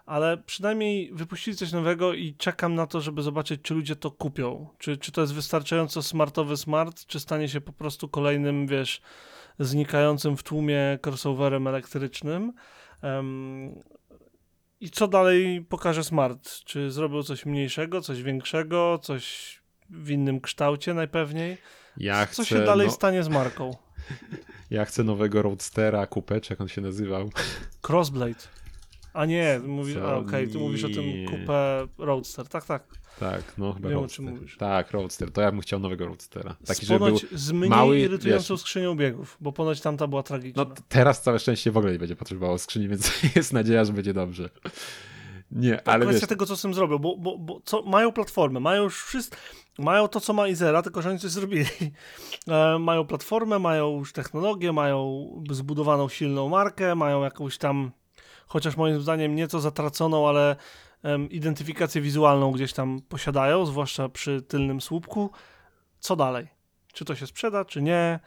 Ale przynajmniej wypuścili coś nowego i czekam na to, żeby zobaczyć, czy ludzie to kupią. Czy, czy to jest wystarczająco smartowy smart, czy stanie się po prostu kolejnym, wiesz, znikającym w tłumie crossoverem elektrycznym. Em, I co dalej pokaże Smart? Czy zrobił coś mniejszego, coś większego, coś w innym kształcie najpewniej?
Ja
Co
chcę,
się dalej
no,
stanie z marką?
ja chcę nowego Roadstera, Coupe, czy jak on się nazywał.
Crossblade. A nie, mówi,
Co?
a, okej, ty mówisz o tym. Coupé Roadster. Tak, tak.
Tak, no chyba
Wiem, o czym mówisz.
Tak, Roadster, to ja bym chciał nowego Roadstera. Taki,
z
żeby był...
z mniej
mały,
irytującą
wiesz-
skrzynią biegów, bo ponoć tamta była tragiczna.
No teraz całe szczęście w ogóle nie będzie potrzebowało skrzyni, więc jest nadzieja, że będzie dobrze. Nie,
To
ale
kwestia
wiesz,
tego, co z tym zrobią, bo, bo, bo co, mają platformę, mają już wszystko, mają to, co ma Izera, tylko że oni coś zrobili. E, mają platformę, mają już technologię, mają zbudowaną silną markę, mają jakąś tam, chociaż moim zdaniem nieco zatraconą, ale identyfikację wizualną gdzieś tam posiadają, zwłaszcza przy tylnym słupku. Co dalej? Czy to się sprzeda, czy nie?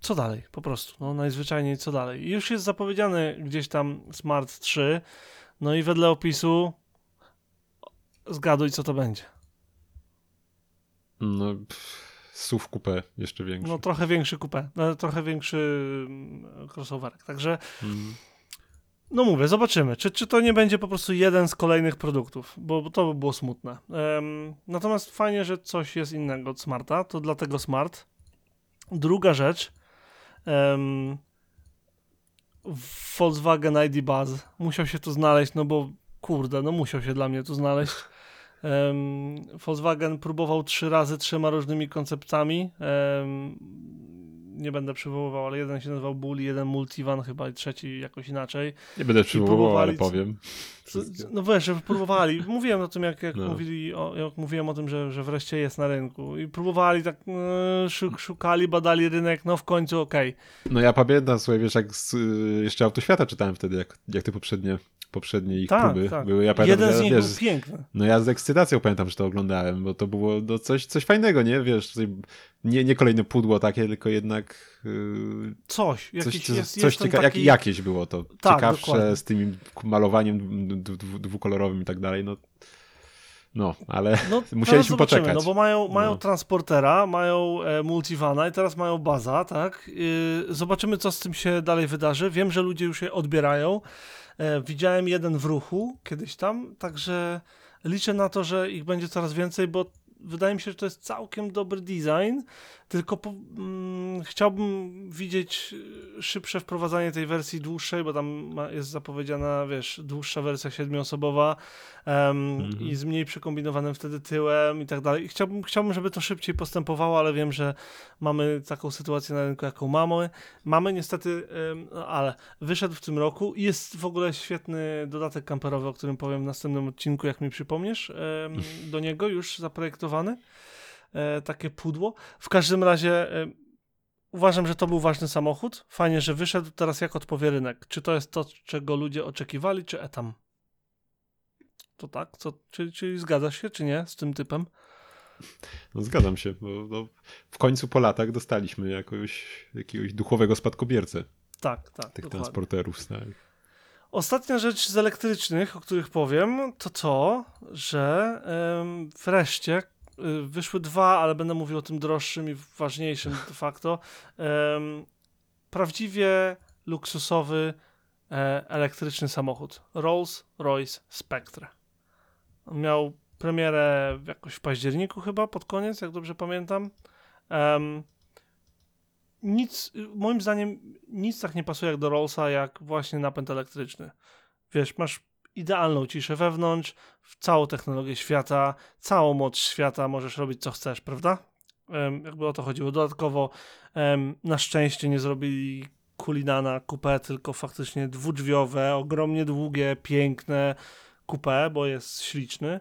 co dalej, po prostu, no najzwyczajniej co dalej. Już jest zapowiedziany gdzieś tam Smart 3, no i wedle opisu zgaduj, co to będzie.
No, pff, SUV coupé jeszcze większy.
No trochę większy coupé, no, trochę większy mm, crossoverek, także
Mm.
No mówię, zobaczymy, czy, czy to nie będzie po prostu jeden z kolejnych produktów, bo, to by było smutne. Em, natomiast fajnie, że coś jest innego od Smarta, to dlatego Smart. Druga rzecz, em, Volkswagen ID Buzz musiał się tu znaleźć, no bo kurde, no musiał się dla mnie tu znaleźć. Em, Volkswagen próbował trzy razy trzema różnymi konceptami. Em, nie będę przywoływał, ale jeden się nazywał Bully, jeden Multivan chyba i trzeci jakoś inaczej.
Nie będę przywoływał, ale powiem.
Co-. No wiesz, że próbowali. Mówiłem o tym, jak, jak,
No.
mówili o, jak mówiłem o tym, że, że wreszcie jest na rynku. I próbowali tak, szuk, szukali, badali rynek, no w końcu okej.
No ja pamiętam, słuchaj, wiesz, jak z, y, jeszcze Autoświata czytałem wtedy, jak, jak te poprzednie, poprzednie ich
Tak,
próby
tak.
były. Ja pamiętam,
Jeden z nich
wiesz,
był piękny.
No ja z ekscytacją pamiętam, że to oglądałem, bo to było no, coś, coś fajnego, nie? Wiesz, nie, nie kolejne pudło takie, tylko jednak yy,
Coś, jakiś
coś,
jest,
coś cieka-
taki...
jak, jakieś było to.
Tak,
Ciekawsze,
dokładnie.
z tym malowaniem dwukolorowym i tak dalej, no. No, ale
No,
Musieliśmy poczekać.
No bo mają, mają
No.
transportera, mają e, multivana i teraz mają baza, tak? Yy, zobaczymy, co z tym się dalej wydarzy. Wiem, że ludzie już je odbierają. E, widziałem jeden w ruchu kiedyś tam, także liczę na to, że ich będzie coraz więcej, bo wydaje mi się, że to jest całkiem dobry design, tylko po, mm, chciałbym widzieć e, szybsze wprowadzanie tej wersji dłuższej, bo tam ma, jest zapowiedziana, wiesz, dłuższa wersja siedmioosobowa em,
Mhm.
i z mniej przekombinowanym wtedy tyłem i tak dalej. I Chciałbym, chciałbym, żeby to szybciej postępowało, ale wiem, że mamy taką sytuację na rynku, jaką mamy. Mamy niestety, no, ale wyszedł w tym roku i jest w ogóle świetny dodatek kamperowy, o którym powiem w następnym odcinku, jak mi przypomniesz, em, do niego już zaprojektowany. E, takie pudło. W każdym razie e, uważam, że to był ważny samochód. Fajnie, że wyszedł. Teraz jak odpowie rynek? Czy to jest to, czego ludzie oczekiwali, czy etam? To tak? Co, czy, czy zgadzasz się, czy nie z tym typem?
no, zgadzam się, bo no, w końcu po latach dostaliśmy jakoś, jakiegoś duchowego spadkobiercę
Tak, tak.
tych
dokładnie.
transporterów stałych.
Ostatnia rzecz z elektrycznych, o których powiem, to to, że em, wreszcie wyszły dwa, ale będę mówił o tym droższym i ważniejszym de facto. prawdziwie luksusowy e, elektryczny samochód. Rolls-Royce Spectre. Miał premierę jakoś w październiku chyba, pod koniec, jak dobrze pamiętam. Nic, y, moim zdaniem, nic tak nie pasuje jak do Rollsa, jak właśnie napęd elektryczny. Wiesz, masz idealną ciszę wewnątrz, całą technologię świata, całą moc świata, możesz robić co chcesz, prawda? Jakby o to chodziło. Dodatkowo na szczęście nie zrobili kulinana coupé, tylko faktycznie dwudrzwiowe, ogromnie długie, piękne coupé, bo jest śliczny.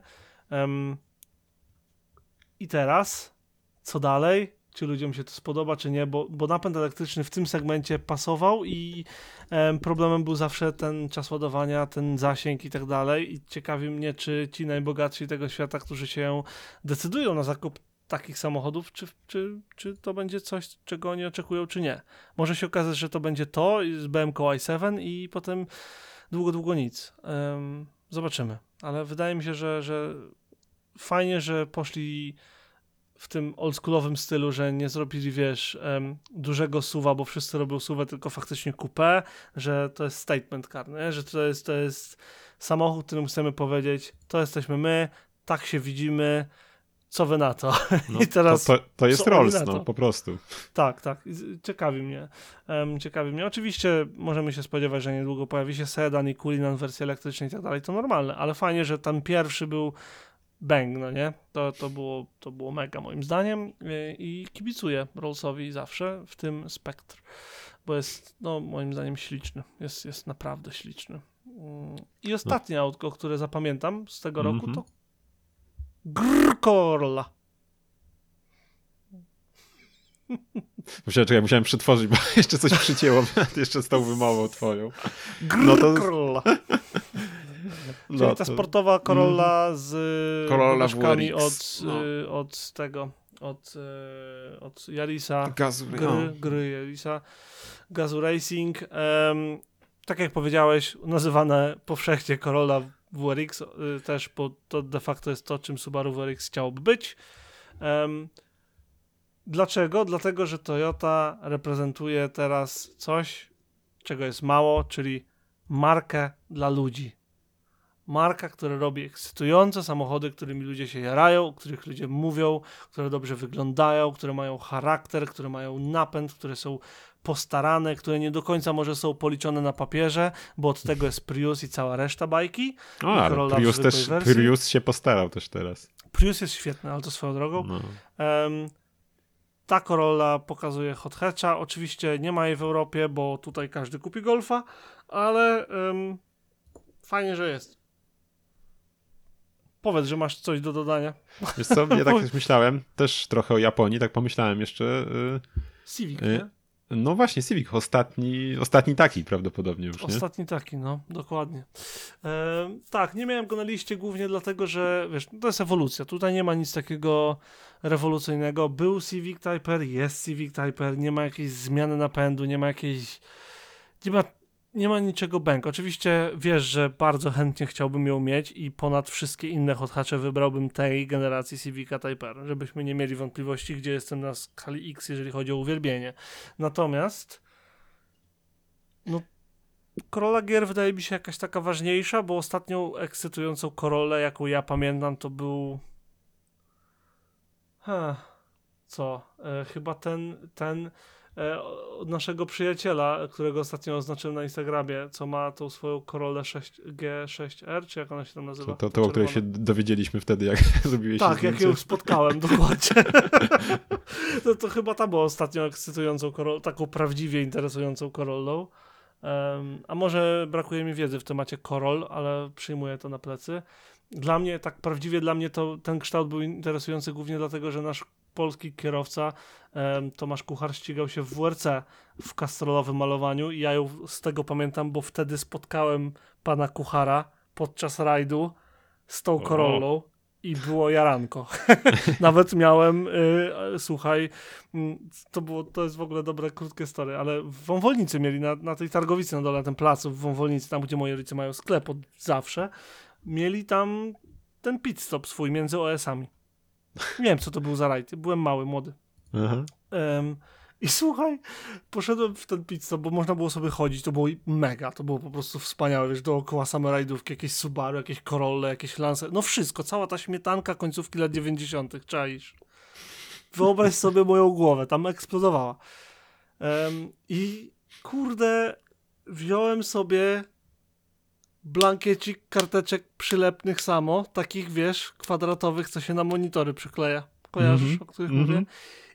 I teraz, co dalej? Czy ludziom się to spodoba, czy nie? Bo, bo napęd elektryczny w tym segmencie pasował i em, problemem był zawsze ten czas ładowania, ten zasięg i tak dalej. I ciekawi mnie, czy ci najbogatsi tego świata, którzy się decydują na zakup takich samochodów, czy, czy, czy to będzie coś, czego oni oczekują, czy nie. Może się okazać, że to będzie to z BMK i7 i potem długo, długo nic. Zobaczymy. Ale wydaje mi się, że, że fajnie, że poszli w tym oldschoolowym stylu, że nie zrobili, wiesz, dużego suwa, bo wszyscy robią suwę, tylko faktycznie coupé, że to jest statement car, nie? że to jest, to jest samochód, którym chcemy powiedzieć, to jesteśmy my, tak się widzimy, co wy na to?
No,
I teraz
to, to, to jest Rolls, no, po prostu.
Tak, tak. Ciekawi mnie. Em, ciekawi mnie. Oczywiście możemy się spodziewać, że niedługo pojawi się sedan i kulinan w wersji elektrycznej i tak dalej. To normalne, ale fajnie, że ten pierwszy był bang, no nie? To, to, było, to było mega moim zdaniem i kibicuję Rollsowi zawsze, w tym Spectre, bo jest, no moim zdaniem śliczny. Jest, jest naprawdę śliczny. Mm, I ostatnie autko, które zapamiętam z tego roku
Mhm.
to Grr Corolla.
Musiałem, czekaj, musiałem przetworzyć, bo jeszcze coś przycięło, jeszcze z tą wymową twoją. No to-
Corolla.
No,
Czyli ta
to-
sportowa Corolla z
Corolla WRX,
od,
no.
y, od tego, od, e, od Yarisa,
Gazu,
gry, gry Yarisa, Gazu Racing. Em, tak jak powiedziałeś, nazywane powszechnie Corolla WRX, y, też, bo to de facto jest to, czym Subaru WRX chciałoby być. Em, dlaczego? Dlatego, że Toyota reprezentuje teraz coś, czego jest mało, czyli markę dla ludzi. Marka, która robi ekscytujące samochody, którymi ludzie się jarają, o których ludzie mówią, które dobrze wyglądają, które mają charakter, które mają napęd, które są postarane, które nie do końca może są policzone na papierze, bo od tego jest Prius i cała reszta bajki.
O, ale
Corolla w
Prius też,
wersji.
Prius się postarał też teraz.
Prius jest świetny, ale to swoją drogą.
No.
Em, ta Corolla pokazuje hot hatcha. Oczywiście nie ma jej w Europie, bo tutaj każdy kupi Golfa, ale em, fajnie, że jest. Powiedz, że masz coś do dodania.
Wiesz co, ja tak też myślałem, też trochę o Japonii, tak pomyślałem jeszcze. y,
Civic,
Y,
nie?
No właśnie, Civic, ostatni, ostatni taki prawdopodobnie już, nie?
Ostatni taki, no, dokładnie. Em, tak, nie miałem go na liście głównie dlatego, że wiesz, to jest ewolucja. Tutaj nie ma nic takiego rewolucyjnego. Był Civic Type R, jest Civic Type R, nie ma jakiejś zmiany napędu, nie ma jakiejś. Nie ma, nie ma niczego bęk. Oczywiście wiesz, że bardzo chętnie chciałbym ją mieć i ponad wszystkie inne hothacze wybrałbym tej generacji Civica Type R, żebyśmy nie mieli wątpliwości, gdzie jestem na skali X, jeżeli chodzi o uwielbienie. Natomiast no Corolla Gier wydaje mi się jakaś taka ważniejsza, bo ostatnią ekscytującą Corollę, jaką ja pamiętam, to był. Ha, co? E, chyba ten, ten od naszego przyjaciela, którego ostatnio oznaczyłem na Instagramie, co ma tą swoją Corollę 6, G6R, czy jak ona się tam nazywa?
To, to, to o której się dowiedzieliśmy wtedy, jak zrobiłeś
Tak, jak ją spotkałem, dokładnie. to, to chyba ta była ostatnio ekscytującą Corollą, taką prawdziwie interesującą Corollą. Em, a może brakuje mi wiedzy w temacie Coroll, ale przyjmuję to na plecy. Dla mnie, tak prawdziwie dla mnie to ten kształt był interesujący głównie dlatego, że nasz polski kierowca Tomasz Kuchar ścigał się w WRC w kastrolowym malowaniu i ja ją z tego pamiętam, bo wtedy spotkałem pana Kuchara podczas rajdu z tą. Corollą i było jaranko. Nawet miałem, y, y, słuchaj, to, było, to jest w ogóle dobre, krótkie story, ale w Wąwolnicy mieli na, na tej targowicy na dole, na tym placu w Wąwolnicy, tam gdzie moi rodzice mają sklep od zawsze, mieli tam ten pit stop swój między OS-ami. Nie wiem, co to był za rajd. Byłem mały, młody. Em, I słuchaj, poszedłem w ten stop, bo można było sobie chodzić, to było mega, to było po prostu wspaniałe, wiesz, dookoła same rajdówki, jakieś Subaru, jakieś Corolle, jakieś Lancer, no wszystko, cała ta śmietanka końcówki lat 90., czaisz. Wyobraź sobie moją głowę, tam eksplodowała. Em, I kurde, wziąłem sobie blankiecik karteczek przylepnych samo, takich wiesz, kwadratowych, co się na monitory przykleja. Kojarzysz,
Mhm,
o których
mhm.
mówię?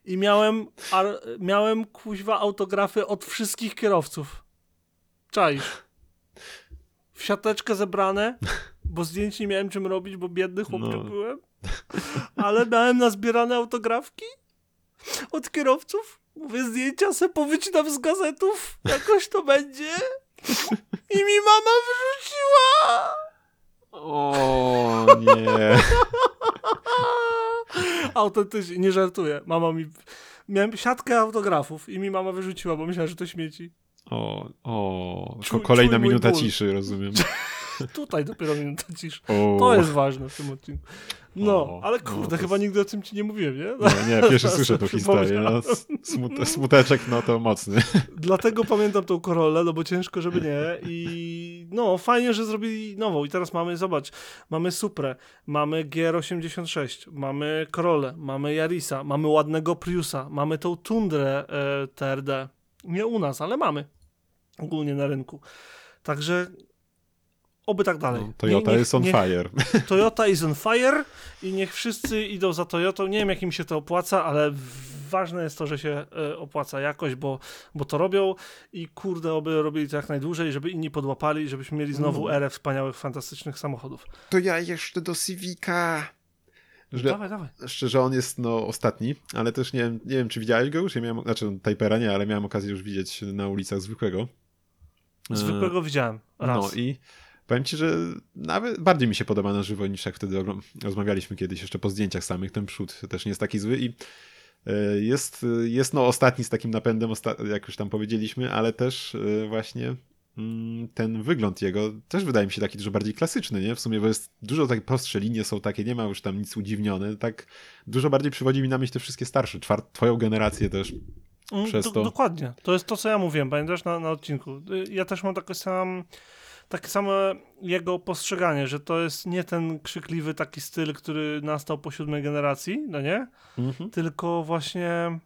I miałem, ar, miałem kuźwa autografy od wszystkich kierowców. Czaisz. W siateczkę zebrane, bo zdjęć nie miałem czym robić, bo biedny chłopczyk
No.
byłem. Ale miałem nazbierane autografki od kierowców. Mówię, zdjęcia se powycinam z gazetów. Jakoś to będzie. I mi mama wyrzuciła.
O nie.
Autentycznie, nie żartuję. Mama mi... Miałem siatkę autografów i mi mama wyrzuciła, bo myślała, że to śmieci.
O, o. Ko- kolejna minuta ciszy, rozumiem.
Tutaj dopiero minuta ciszy.
O.
To jest ważne w tym odcinku. No,
O,
ale
no,
kurde,
to
chyba
jest-
nigdy o tym ci nie mówiłem, nie?
Nie, nie, pierwszy słyszę tą historię. No,
przypomniałem.
smut, smuteczek, no to mocny.
Dlatego pamiętam tą Corollę, no bo ciężko, żeby nie. I no, fajnie, że zrobili nową. I teraz mamy, zobacz, mamy Suprę, mamy GR86, mamy Corollę, mamy Yarisa, mamy ładnego Priusa, mamy tą Tundrę e, TRD. Nie u nas, ale mamy. Ogólnie na rynku. Także oby tak dalej.
No, Toyota
Nie- niech-
jest on
niech-
fire.
Toyota is on fire i niech wszyscy idą za Toyotą. Nie wiem, jak im się to opłaca, ale ważne jest to, że się e, opłaca jakoś, bo, bo to robią i kurde, oby robili to jak najdłużej, żeby inni podłapali, żebyśmy mieli znowu
Mm.
erę wspaniałych, fantastycznych samochodów.
To ja jeszcze do Civica. Że,
Dawaj, dawaj.
szczerze, on jest no ostatni, ale też nie wiem, nie wiem czy widziałeś go już. Ja miałem, znaczy no, Typera nie, ale miałem okazję już widzieć na ulicach zwykłego. E,
Zwykłego widziałem raz.
No i Powiem ci, że nawet bardziej mi się podoba na żywo niż jak wtedy rozmawialiśmy kiedyś jeszcze po zdjęciach samych. Ten przód też nie jest taki zły i e, jest, jest no ostatni z takim napędem, jak już tam powiedzieliśmy, ale też e, właśnie mm, ten wygląd jego też wydaje mi się taki dużo bardziej klasyczny, nie? W sumie, bo jest dużo takie prostsze linie są takie, nie ma już tam nic udziwnione, tak dużo bardziej przywodzi mi na myśl te wszystkie starsze, twoją generację też mm, przez to.
Dokładnie, to jest to, co ja mówiłem, pamiętasz na, na odcinku. Ja też mam taki sam takie samo jego postrzeganie, że to jest nie ten krzykliwy taki styl, który nastał po siódmej generacji, no nie? Mhm. Tylko właśnie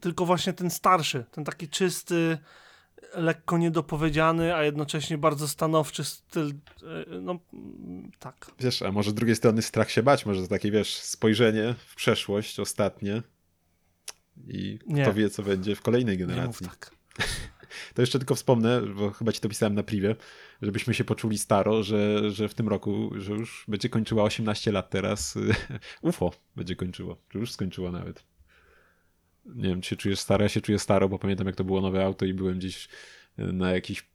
tylko właśnie ten starszy, ten taki czysty, lekko niedopowiedziany, a jednocześnie bardzo stanowczy styl, e, no tak.
Wiesz, a może z drugiej strony strach się bać, może to takie, wiesz, spojrzenie w przeszłość ostatnie i nie. kto wie, co będzie w kolejnej generacji. Nie mów tak. To jeszcze tylko wspomnę, bo chyba ci to pisałem na privie, żebyśmy się poczuli staro, że, że w tym roku, że już będzie kończyła 18 lat teraz. UFO będzie kończyło, czy już skończyło nawet. Nie wiem, czy się czujesz staro, ja się czuję staro, bo pamiętam jak to było nowe auto i byłem gdzieś na jakichś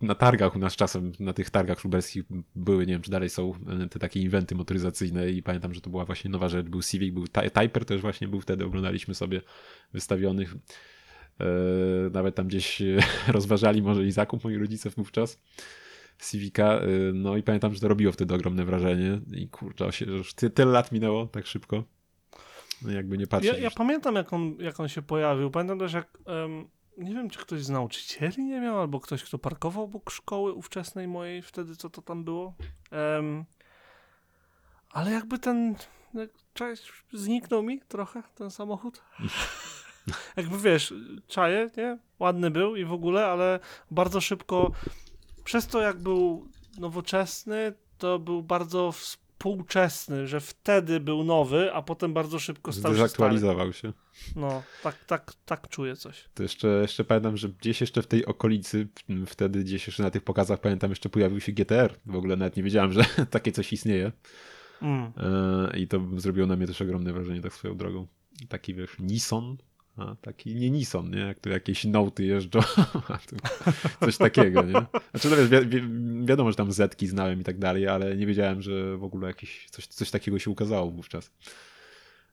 na targach u nas czasem, na tych targach lubelskich były, nie wiem czy dalej są te takie inwenty motoryzacyjne i pamiętam, że to była właśnie nowa rzecz, był Civic, był Typer też właśnie był wtedy, oglądaliśmy sobie wystawionych E, nawet tam gdzieś e, rozważali może i zakup moi rodzice wówczas. Civica, e, no i pamiętam, że to robiło wtedy ogromne wrażenie i kurczę, się, już ty, tyle lat minęło tak szybko. No jakby nie patrzeć.
Ja, ja pamiętam jak on, jak on się pojawił, pamiętam też jak um, nie wiem, czy ktoś z nauczycieli nie miał, albo ktoś, kto parkował obok szkoły ówczesnej mojej, wtedy co to tam było. Um, ale jakby ten, cześć, zniknął mi trochę ten samochód. jakby wiesz, czaje, nie? Ładny był i w ogóle, ale bardzo szybko, przez to jak był nowoczesny, to był bardzo współczesny, że wtedy był nowy, a potem bardzo szybko stał się
Zdezaktualizował się.
No, tak, tak, tak czuję coś.
To jeszcze, jeszcze pamiętam, że gdzieś jeszcze w tej okolicy, wtedy gdzieś jeszcze na tych pokazach, pamiętam, jeszcze pojawił się GTR. W ogóle nawet nie wiedziałem, że takie coś istnieje. Mm. E, I to zrobiło na mnie też ogromne wrażenie, tak swoją drogą. Taki, wiesz, Nissan a, taki nie Nissan, nie? Jak tu jakieś noty jeżdżą, coś takiego, nie? Znaczy, no wiesz, wi wi wiadomo, że tam Zetki znałem i tak dalej, ale nie wiedziałem, że w ogóle jakieś coś, coś takiego się ukazało wówczas.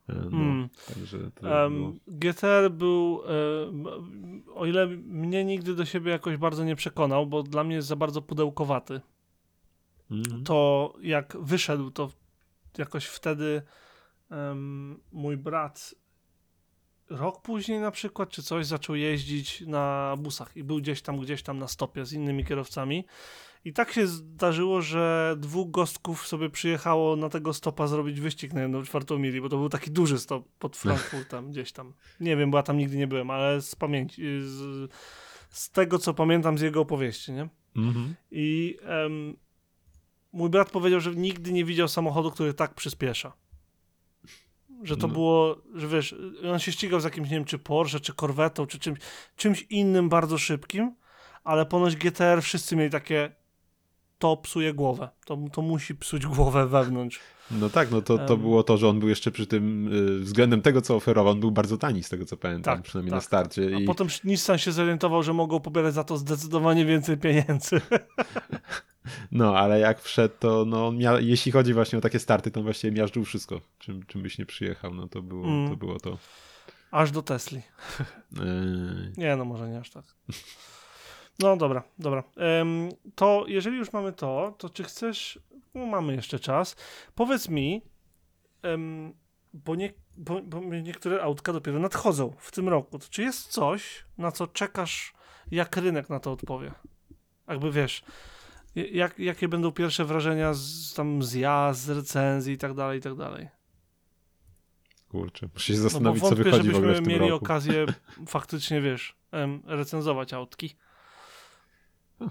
E, no, hmm.
um, GTR był, um, o ile mnie nigdy do siebie jakoś bardzo nie przekonał, bo dla mnie jest za bardzo pudełkowaty, mm. to jak wyszedł, to jakoś wtedy um, mój brat rok później na przykład, czy coś, zaczął jeździć na busach i był gdzieś tam, gdzieś tam na stopie z innymi kierowcami. I tak się zdarzyło, że dwóch gostków sobie przyjechało na tego stopa zrobić wyścig na jedną czwartą mili, bo to był taki duży stop pod Frankfurtem gdzieś tam. Nie wiem, bo ja tam nigdy nie byłem, ale z pamięci, z, z tego co pamiętam z jego opowieści, nie? Mhm. I um, mój brat powiedział, że nigdy nie widział samochodu, który tak przyspiesza. Że to no. było, że wiesz, on się ścigał z jakimś, nie wiem, czy Porsche, czy Corvetą, czy czymś, czymś innym bardzo szybkim, ale ponoć GTR wszyscy mieli takie, to psuje głowę, to, to musi psuć głowę wewnątrz.
No tak, no to, to było to, że on był jeszcze przy tym, y, względem tego, co oferował, on był bardzo tani, z tego co pamiętam, tak, przynajmniej tak, na starcie.
Tak. A i... potem Nissan się zorientował, że mogą pobierać za to zdecydowanie więcej pieniędzy.
No, ale jak wszedł, to no, jeśli chodzi właśnie o takie starty, to on właściwie miażdżył wszystko, czym, czym byś nie przyjechał, no to było, mm. to, było to.
Aż do Tesli. Nie, no może nie aż tak. No dobra, dobra. Um, to jeżeli już mamy to, to czy chcesz, no, mamy jeszcze czas, powiedz mi, um, bo, nie, bo, bo niektóre autka dopiero nadchodzą w tym roku, to czy jest coś, na co czekasz, jak rynek na to odpowie? Jakby wiesz, jak, jakie będą pierwsze wrażenia z, tam z jazd, z recenzji i tak dalej, i tak dalej?
Kurczę, muszę się zastanowić, no wątpię, co wychodzi w ogóle w
mieli
roku.
okazję faktycznie, wiesz, recenzować autki.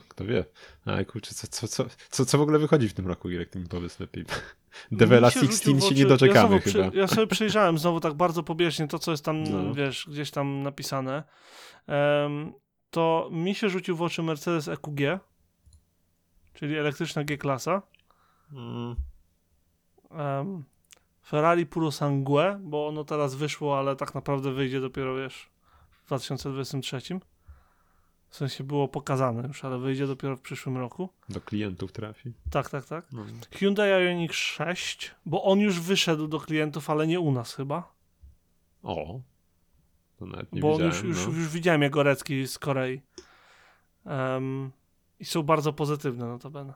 kto wie. A kurczę, co, co, co, co, co w ogóle wychodzi w tym roku, Irek, ty mi powiedz lepiej. Devela 16 się nie doczekamy
ja
chyba.
Przy, ja sobie przejrzałem znowu tak bardzo pobieżnie to, co jest tam, no. wiesz, gdzieś tam napisane. Um, to mi się rzucił w oczy Mercedes EQG, czyli elektryczna G-klasa. Mm. Um, Ferrari Puro Sangue, bo ono teraz wyszło, ale tak naprawdę wyjdzie dopiero, wiesz, w 2023. W sensie było pokazane już, ale wyjdzie dopiero w przyszłym roku.
Do klientów trafi.
Tak, tak, tak.
No.
Hyundai Ioniq 6, bo on już wyszedł do klientów, ale nie u nas chyba.
O. To nawet nie
bo
widziałem,
już, już,
no.
już widziałem jego recki z Korei. Em, I są bardzo pozytywne notabene.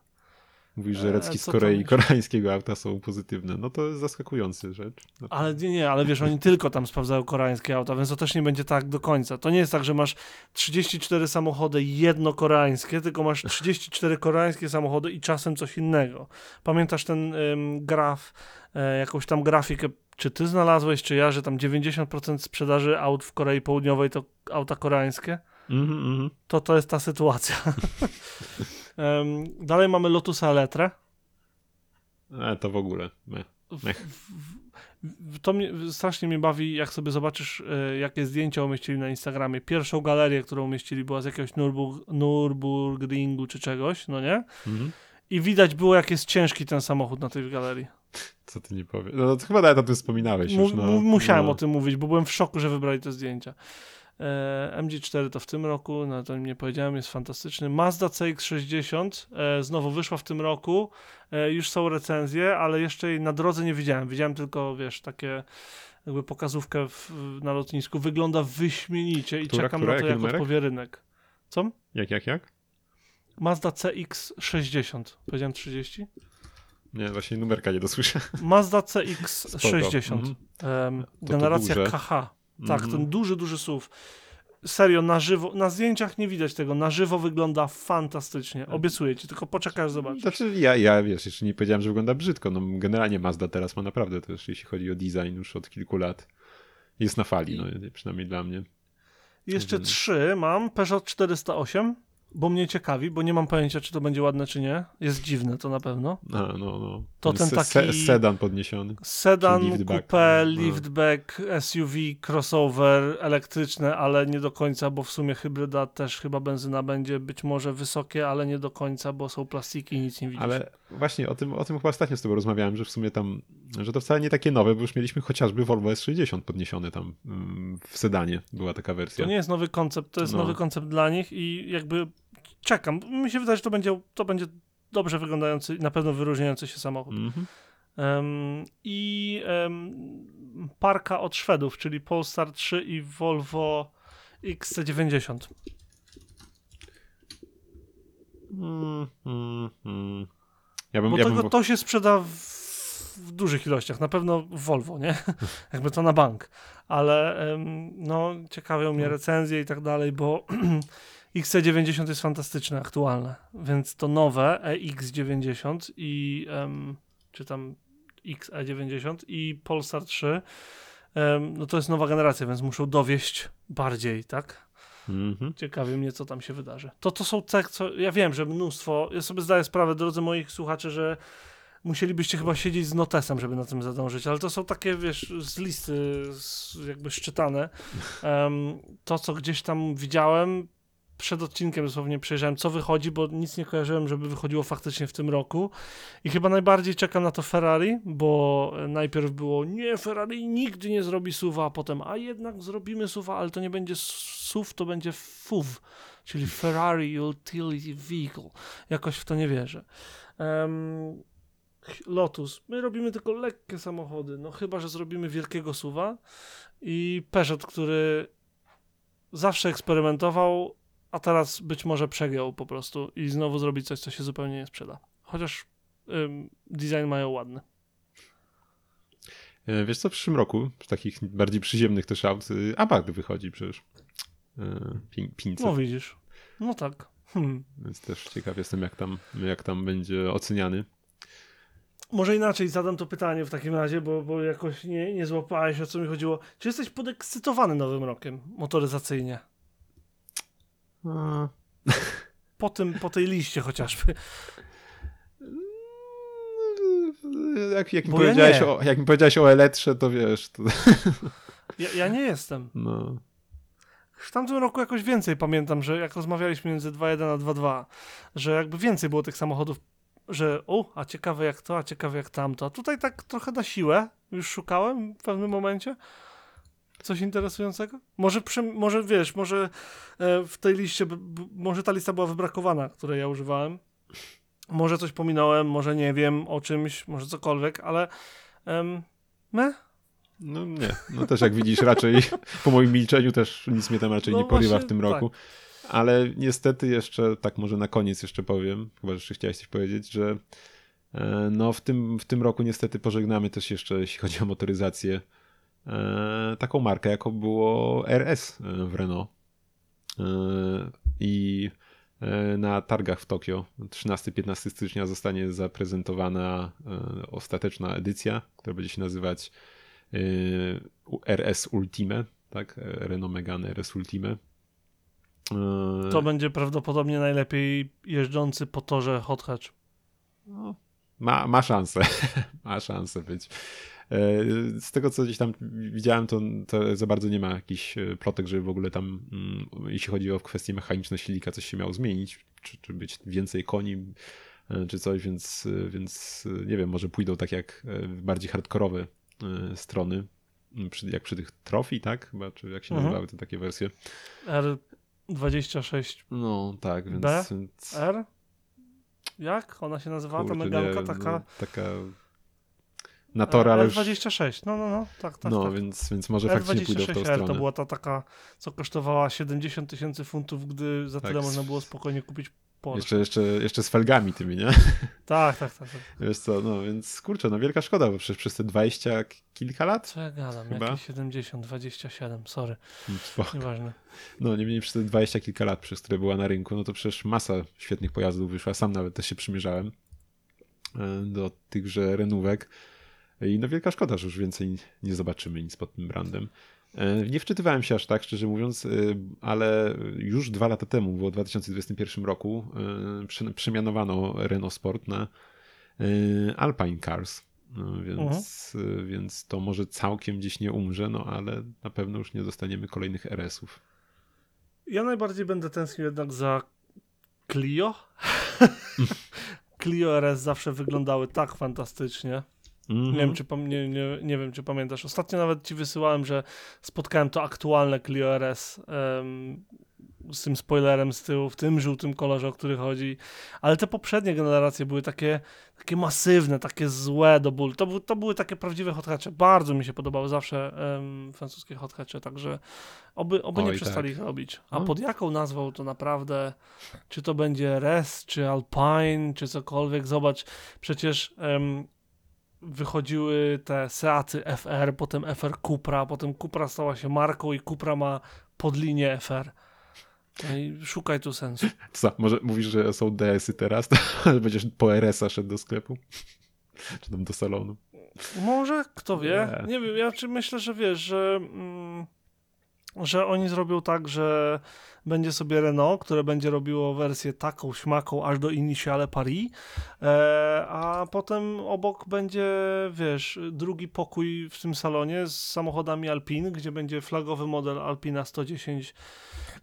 Mówisz, że recki
Eee,
z Korei i koreańskiego auta są pozytywne. No to jest zaskakująca rzecz. No,
Ale nie, nie, ale wiesz, oni tylko tam sprawdzają koreańskie auta, więc to też nie będzie tak do końca. To nie jest tak, że masz 34 samochody jedno koreańskie, tylko masz 34 koreańskie samochody i czasem coś innego. Pamiętasz ten ym, graf, e, jakąś tam grafikę, czy ty znalazłeś, czy ja, że tam 90% sprzedaży aut w Korei Południowej to auta koreańskie?
Mhm, mhm.
To to jest ta sytuacja. Em, dalej mamy Lotusa Eletre.
E, to w ogóle. Mech.
To mnie, strasznie mnie bawi, jak sobie zobaczysz, e, jakie zdjęcia umieścili na Instagramie. Pierwszą galerię, którą umieścili, była z jakiegoś Nürburg, Nürburgringu czy czegoś, no nie?
Mhm.
I widać było, jak jest ciężki ten samochód na tej galerii.
Co ty nie powiesz? No to chyba nawet o tym wspominałeś już. No,
mu, musiałem
no.
o tym mówić, bo byłem w szoku, że wybrali te zdjęcia. E, MG4 to w tym roku, no to nie powiedziałem, jest fantastyczny. Mazda CX-60 e, znowu wyszła w tym roku. E, już są recenzje, ale jeszcze jej na drodze nie widziałem. Widziałem tylko, wiesz, takie jakby pokazówkę w, na lotnisku. Wygląda wyśmienicie i
Która,
czekam
która?
na to jak
numerek?
odpowie rynek. Co?
Jak, jak, jak?
Mazda CX-60. Powiedziałem 30?
Nie, właśnie numerka nie dosłyszę.
Mazda
Spoko.
CX-60.
Mhm.
Em,
to
generacja. KH. Tak,
Mhm.
ten duży, duży SUV. Serio, na żywo, na zdjęciach nie widać tego, na żywo wygląda fantastycznie. Obiecuję ci, tylko poczekaj, aż zobaczysz.
Znaczy, ja, ja wiesz, jeszcze nie powiedziałem, że wygląda brzydko. No, generalnie Mazda teraz ma naprawdę też, jeśli chodzi o design, już od kilku lat. Jest na fali, no, przynajmniej dla mnie.
Jeszcze
Mhm.
trzy mam, Peugeot 408, bo mnie ciekawi, bo nie mam pojęcia, czy to będzie ładne, czy nie. Jest dziwne to na pewno.
A, no, no.
To ten
se,
taki-
se, sedan podniesiony.
Sedan,
liftback.
coupé,
No.
liftback, SUV, crossover, elektryczne, ale nie do końca, bo w sumie hybryda też chyba benzyna będzie być może wysokie, ale nie do końca, bo są plastiki i nic nie widzisz.
Ale właśnie o tym, o tym chyba ostatnio z tobą rozmawiałem, że w sumie tam, że to wcale nie takie nowe, bo już mieliśmy chociażby Volvo S60 podniesiony tam mm, w sedanie. Była taka wersja.
To nie jest nowy koncept, to jest
No.
nowy koncept dla nich i jakby czekam. Mi się wydaje, że to będzie, to będzie dobrze wyglądający, na pewno wyróżniający się samochód.
Mhm.
Em, I em, parka od Szwedów, czyli Polestar 3 i Volvo XC90.
Mm, mm, mm. Ja bym,
Bo
ja
tego,
bym,
to się sprzeda w, w dużych ilościach, na pewno w Volvo, nie? Jakby to na bank. Ale em, no, ciekawią mnie recenzje i tak dalej, bo XC90 jest fantastyczne, aktualne, więc to nowe EX90 i em, czy tam XE90 i Polestar 3 em, no to jest nowa generacja, więc muszą dowieść bardziej, tak?
Mhm.
Ciekawi mnie, co tam się wydarzy. To to są te, co. Ja wiem, że mnóstwo. Ja sobie zdaję sprawę, drodzy moich słuchaczy, że musielibyście chyba siedzieć z notesem, żeby na tym zadążyć, ale to są takie, wiesz, z listy z, jakby szczytane. Em, to, co gdzieś tam widziałem, przed odcinkiem dosłownie przejrzałem, co wychodzi, bo nic nie kojarzyłem, żeby wychodziło faktycznie w tym roku. I chyba najbardziej czekam na to Ferrari, bo najpierw było nie, Ferrari nigdy nie zrobi suwa, a potem a jednak zrobimy suwa, ale to nie będzie SUV, to będzie FUV, czyli Ferrari Utility Vehicle. Jakoś w to nie wierzę. Em, Lotus. My robimy tylko lekkie samochody, no chyba, że zrobimy wielkiego suwa i Peugeot, który zawsze eksperymentował, a teraz być może przegiął po prostu i znowu zrobi coś, co się zupełnie nie sprzeda. Chociaż ym, design mają ładny.
E, Wiesz co, w przyszłym roku, z takich bardziej przyziemnych też aut, y, Abarth wychodzi przecież. E, pin- 500.
No widzisz. No tak. Hmm.
Więc też ciekaw jestem, jak tam, jak tam będzie oceniany.
Może inaczej zadam to pytanie w takim razie, bo, bo jakoś nie, nie złapałeś o co mi chodziło. Czy jesteś podekscytowany nowym rokiem motoryzacyjnie? Po, tym, po tej liście chociażby.
Jak, jak, mi
Bo
powiedziałeś o, jak mi powiedziałeś o Eletrze, to wiesz. To,
Ja, ja nie jestem.
no.
W tamtym roku jakoś więcej pamiętam, że jak rozmawialiśmy między 2.1 a 2.2, że jakby więcej było tych samochodów, że o, a ciekawe jak to, a ciekawe jak tamto. A tutaj tak trochę na siłę już szukałem w pewnym momencie. Coś interesującego? Może, przy, może wiesz, może e, w tej liście, może ta lista była wybrakowana, której ja używałem. Może coś pominąłem, może nie wiem o czymś, może cokolwiek, ale um, me?
No nie, no też jak widzisz raczej po moim milczeniu też nic mnie tam raczej
No
nie porywa
właśnie,
w tym
tak.
roku. Ale niestety jeszcze, tak może na koniec jeszcze powiem, chyba że jeszcze chciałeś coś powiedzieć, że e, no w tym, w tym roku niestety pożegnamy też jeszcze, jeśli chodzi o motoryzację, taką markę, jaką było RS e, w Renault. E, I e, na targach w Tokio 13-15 stycznia zostanie zaprezentowana e, ostateczna edycja, która będzie się nazywać e, RS Ultime, tak? E, Renault Megane RS Ultime. E,
To będzie prawdopodobnie najlepiej jeżdżący po torze hot hatch.
no, ma, ma szansę. ma szansę być. E, Z tego, co gdzieś tam widziałem, to, to za bardzo nie ma jakichś e, plotek, żeby w ogóle tam, mm, jeśli chodzi o kwestie mechaniczne silnika, coś się miało zmienić, czy, czy być więcej koni, e, czy coś, więc, więc nie wiem, może pójdą tak jak w bardziej hardkorowe strony, m, przy, jak przy tych trofii, tak? Chyba, czy jak się
Mhm.
nazywały te takie wersje.
R26
No, tak, więc...
B? R? Jak ona się nazywała, ta
kurczę,
meganka
nie,
taka?
No, taka na tory, ale już...
R26, no, no, no, tak, tak,
no,
tak.
więc, więc może faktycznie pójdą w tą
R26R
stronę.
to była ta taka, co kosztowała 70 tysięcy funtów, gdy za
Tak,
tyle
z-
można było spokojnie kupić Porsche.
Jeszcze, jeszcze, jeszcze z felgami tymi, nie?
Tak, tak, tak, tak.
Wiesz co, no więc kurczę, no wielka szkoda, bo przecież przez te 20 kilka lat,
Co ja gadam?
Chyba?
Jakieś 70, 27, sorry,
spoko.
nieważne.
no nie mniej przez te 20 kilka lat, przez które była na rynku, no to przecież masa świetnych pojazdów wyszła, sam nawet też się przymierzałem e, do tychże renówek i no wielka szkoda, że już więcej nie zobaczymy nic pod tym brandem. E, Nie wczytywałem się aż tak, szczerze mówiąc, e, ale już dwa lata temu, było w 2021 roku, e, przemianowano Renault Sport na Alpine Cars. No, więc, e, więc to może całkiem gdzieś nie umrze, no ale na pewno już nie dostaniemy kolejnych RS-ów.
Ja najbardziej będę tęsknił jednak za Clio. Clio RS zawsze wyglądały tak fantastycznie.
Mhm.
Nie, wiem, czy, pam- nie, nie, nie wiem, czy pamiętasz. Ostatnio nawet ci wysyłałem, że spotkałem to aktualne Clio RS em, z tym spoilerem z tyłu, w tym żółtym kolorze, o który chodzi. Ale te poprzednie generacje były takie, takie masywne, takie złe do bólu. To, był, to były takie prawdziwe hot hatche. Bardzo mi się podobały zawsze em, francuskie hot hatche, także oby, oby nie
Oj,
przestali
tak.
ich robić. A
No.
pod jaką nazwą to naprawdę, czy to będzie RS, czy Alpine, czy cokolwiek, zobacz, przecież em, wychodziły te Seaty FR, potem FR Cupra, potem Cupra stała się marką i Cupra ma podlinię FR. No i szukaj tu sensu.
Co, może mówisz, że są DS-y teraz, to będziesz po RS-a szedł do sklepu? Czy tam do salonu?
Może, kto wie.
Nie.
Nie wiem, ja czy myślę, że wiesz, że, mm, że oni zrobią tak, że będzie sobie Renault, które będzie robiło wersję taką, śmaką, aż do Initiale Paris, e, a potem obok będzie, wiesz, drugi pokój w tym salonie z samochodami Alpine, gdzie będzie flagowy model Alpina 110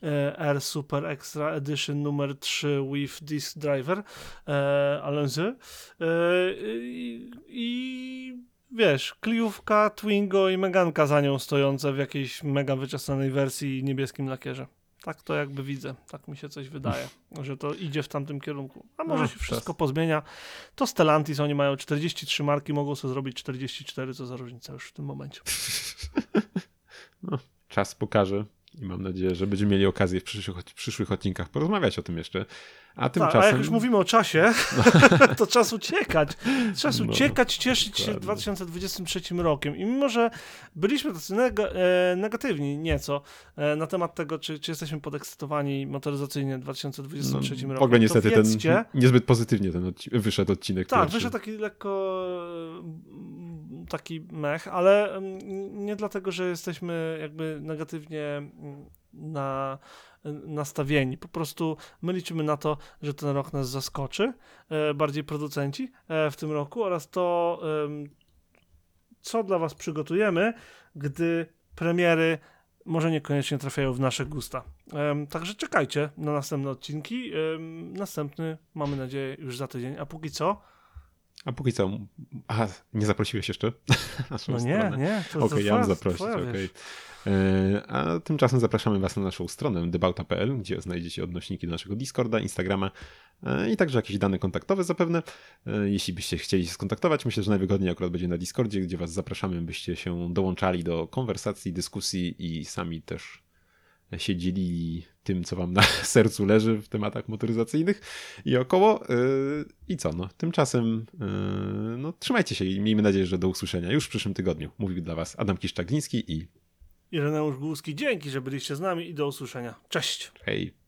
e, R Super Extra Edition numer 3 with Disc Driver e, Alonso e, i, i wiesz, kliówka, Twingo i Meganka za nią stojące w jakiejś mega wyczesanej wersji niebieskim lakierze. Tak to jakby widzę, tak mi się coś wydaje, że to idzie w tamtym kierunku. A może
No,
się wszystko
czas.
pozmienia. To Stellantis, oni mają 43 marki, mogą sobie zrobić 44, co za różnica już w tym momencie.
Czas pokaże i mam nadzieję, że będziemy mieli okazję w przyszłych, przyszłych odcinkach porozmawiać o tym jeszcze. A tymczasem...
a jak już mówimy o czasie, to czas uciekać. Czas
No,
uciekać, cieszyć się
dokładnie.
2023 rokiem. I mimo, że byliśmy tacy neg- e, negatywni nieco e, na temat tego, czy, czy jesteśmy podekscytowani motoryzacyjnie w 2023
no,
rokiem,
w ogóle niestety
to
ten
wiedzcie,
niezbyt pozytywnie ten odci- wyszedł odcinek
tak,
pierwszy.
wyszedł taki lekko e, taki mech, ale mm, nie dlatego, że jesteśmy jakby negatywnie mm, na, nastawieni. Po prostu my liczymy na to, że ten rok nas zaskoczy, e, bardziej producenci e, w tym roku oraz to, co dla was przygotujemy, gdy premiery może niekoniecznie trafiają w nasze gusta. Także czekajcie na następne odcinki. Następny, mamy nadzieję, już za tydzień. A póki co,
A póki co. Aha, nie zaprosiłeś jeszcze?
No nie,
stronę.
nie.
Okej,
to
ja mam zaprosić,
wiesz.
E, A tymczasem zapraszamy Was na naszą stronę debauta.pl, gdzie znajdziecie odnośniki do naszego Discorda, Instagrama e, i także jakieś dane kontaktowe zapewne. E, Jeśli byście chcieli się skontaktować, myślę, że najwygodniej akurat będzie na Discordzie, gdzie Was zapraszamy, byście się dołączali do konwersacji, dyskusji i sami też się dzielili tym, co Wam na sercu leży w tematach motoryzacyjnych i około. E, I co, no, tymczasem e, no, trzymajcie się i miejmy nadzieję, że do usłyszenia już w przyszłym tygodniu. Mówił dla Was Adam Kiszczagliński i
Ireneusz Głuski, dzięki, że byliście z nami i do usłyszenia. Cześć!
hej.